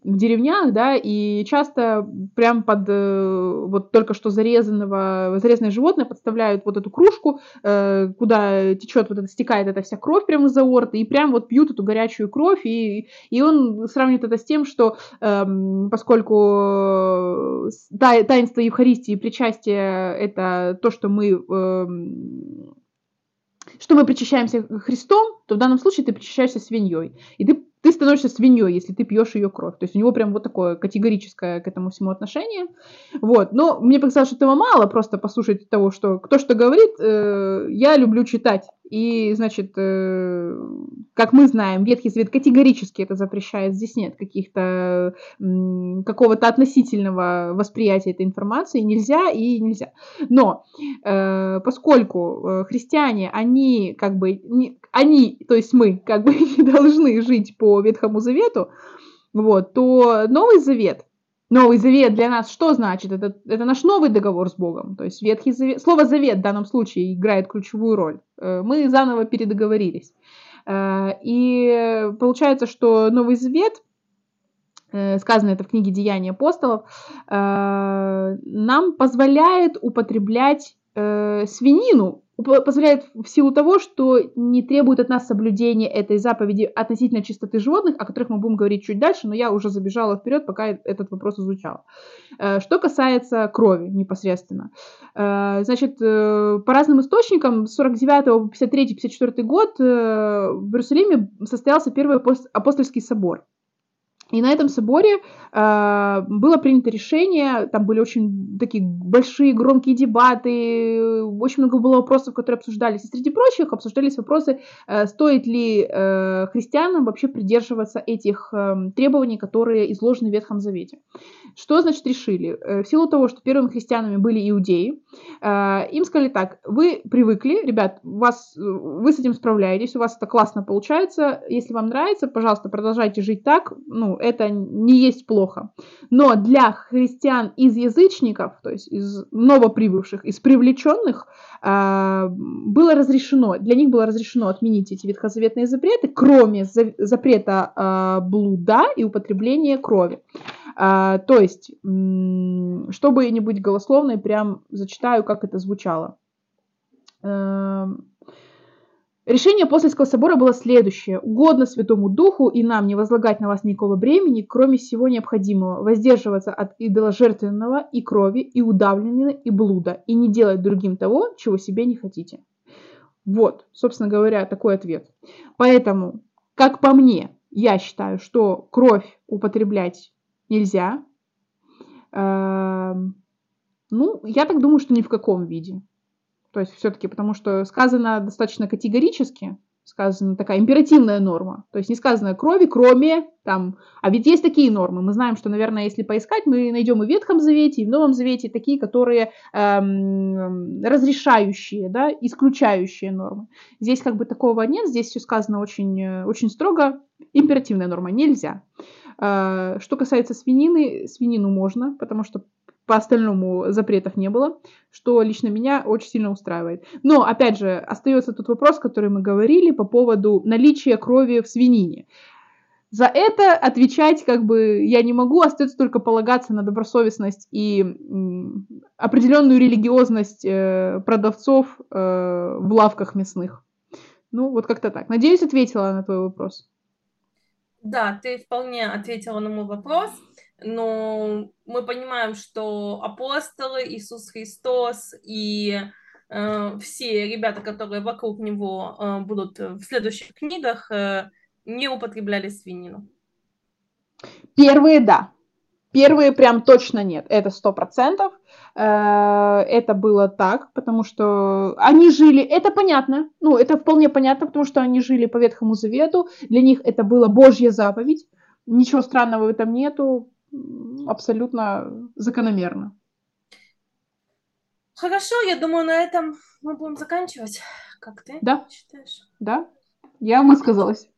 A: в деревнях, да, и часто прям под э, вот только что зарезанного, зарезанное животное подставляют вот эту кружку, э, куда течет вот это, стекает эта вся кровь прямо из аорты, и прям вот пьют эту горячую кровь, и, и он сравнивает это с тем, что эм, поскольку таинство Евхаристии и причастие это то, что мы эм, что мы причащаемся Христом, то в данном случае ты причащаешься свиньей. И ты ты становишься свиньей, если ты пьешь ее кровь. То есть у него прям вот такое категорическое к этому всему отношение. Вот. Но мне показалось, что этого мало, просто послушать того, что кто что говорит. Э, я люблю читать. И, значит, э, как мы знаем, Ветхий Завет категорически это запрещает. Здесь нет каких-то какого-то относительного восприятия этой информации. Нельзя и нельзя. Но э, поскольку э, христиане, они как бы, они, то есть мы, как бы не должны жить по Ветхому Завету, вот, то Новый Завет, Новый Завет для нас что значит? Это, это наш новый договор с Богом. То есть Ветхий Завет, слово Завет в данном случае играет ключевую роль. Э, мы заново передоговорились. Э, и получается, что Новый Завет, э, сказано это в книге Деяния апостолов, нам позволяет употреблять свинину позволяет в силу того, что не требует от нас соблюдения этой заповеди относительно чистоты животных, о которых мы будем говорить чуть дальше, но я уже забежала вперед, пока этот вопрос изучала. Э, что касается крови непосредственно. Э, значит, э, по разным источникам, с 49 по 53 54 год в Иерусалиме состоялся первый апостольский собор. И на этом соборе э, было принято решение, там были очень такие большие громкие дебаты, очень много было вопросов, которые обсуждались. И среди прочих обсуждались вопросы, э, стоит ли э, христианам вообще придерживаться этих э, требований, которые изложены в Ветхом Завете. Что значит решили? Э, в силу того, что первыми христианами были иудеи, э, им сказали так, вы привыкли, ребят, вас, вы с этим справляетесь, у вас это классно получается, если вам нравится, пожалуйста, продолжайте жить так, ну, это не есть плохо. Но для христиан из язычников, то есть из новоприбывших, из привлеченных, э, было разрешено, для них было разрешено отменить эти ветхозаветные запреты, кроме запрета блуда и употребления крови. А, то есть, чтобы не быть голословной, прям зачитаю, как это звучало. Решение Апостольского собора было следующее. Угодно Святому Духу и нам не возлагать на вас никакого бремени, кроме всего необходимого, воздерживаться от идоложертвенного и крови, и удавленного, и блуда, и не делать другим того, чего себе не хотите. Вот, собственно говоря, такой ответ. Поэтому, как по мне, я считаю, что кровь употреблять нельзя. Эм, ну, я так думаю, что ни в каком виде. То есть все-таки, потому что сказано достаточно категорически, сказана такая императивная норма. То есть не сказано крови, кроме там... А ведь есть такие нормы. Мы знаем, что, наверное, если поискать, мы найдем и в Ветхом Завете, и в Новом Завете такие, которые эм, разрешающие, да, исключающие нормы. Здесь как бы такого нет. Здесь все сказано очень, э, очень строго. Императивная норма. Нельзя. А, что касается свинины, свинину можно, потому что по остальному запретов не было, что лично меня очень сильно устраивает. Но, опять же, остается тот вопрос, который мы говорили по поводу наличия крови в свинине. За это отвечать как бы я не могу, остается только полагаться на добросовестность и определенную религиозность э, продавцов э, в лавках мясных. Ну, вот как-то так. Надеюсь, ответила на твой вопрос.
B: Да, ты вполне ответила на мой вопрос, но мы понимаем, что апостолы, Иисус Христос и э, все ребята, которые вокруг него э, будут в следующих книгах, э, не употребляли свинину.
A: Первые, да. Первые прям точно нет, это сто процентов. Э, это было так, потому что они жили, это понятно, ну, это вполне понятно, потому что они жили по Ветхому Завету, для них это была Божья заповедь, ничего странного в этом нету, абсолютно закономерно.
B: Хорошо, я думаю, на этом мы будем заканчивать. Как ты
A: да.
B: считаешь?
A: Да, я высказалась.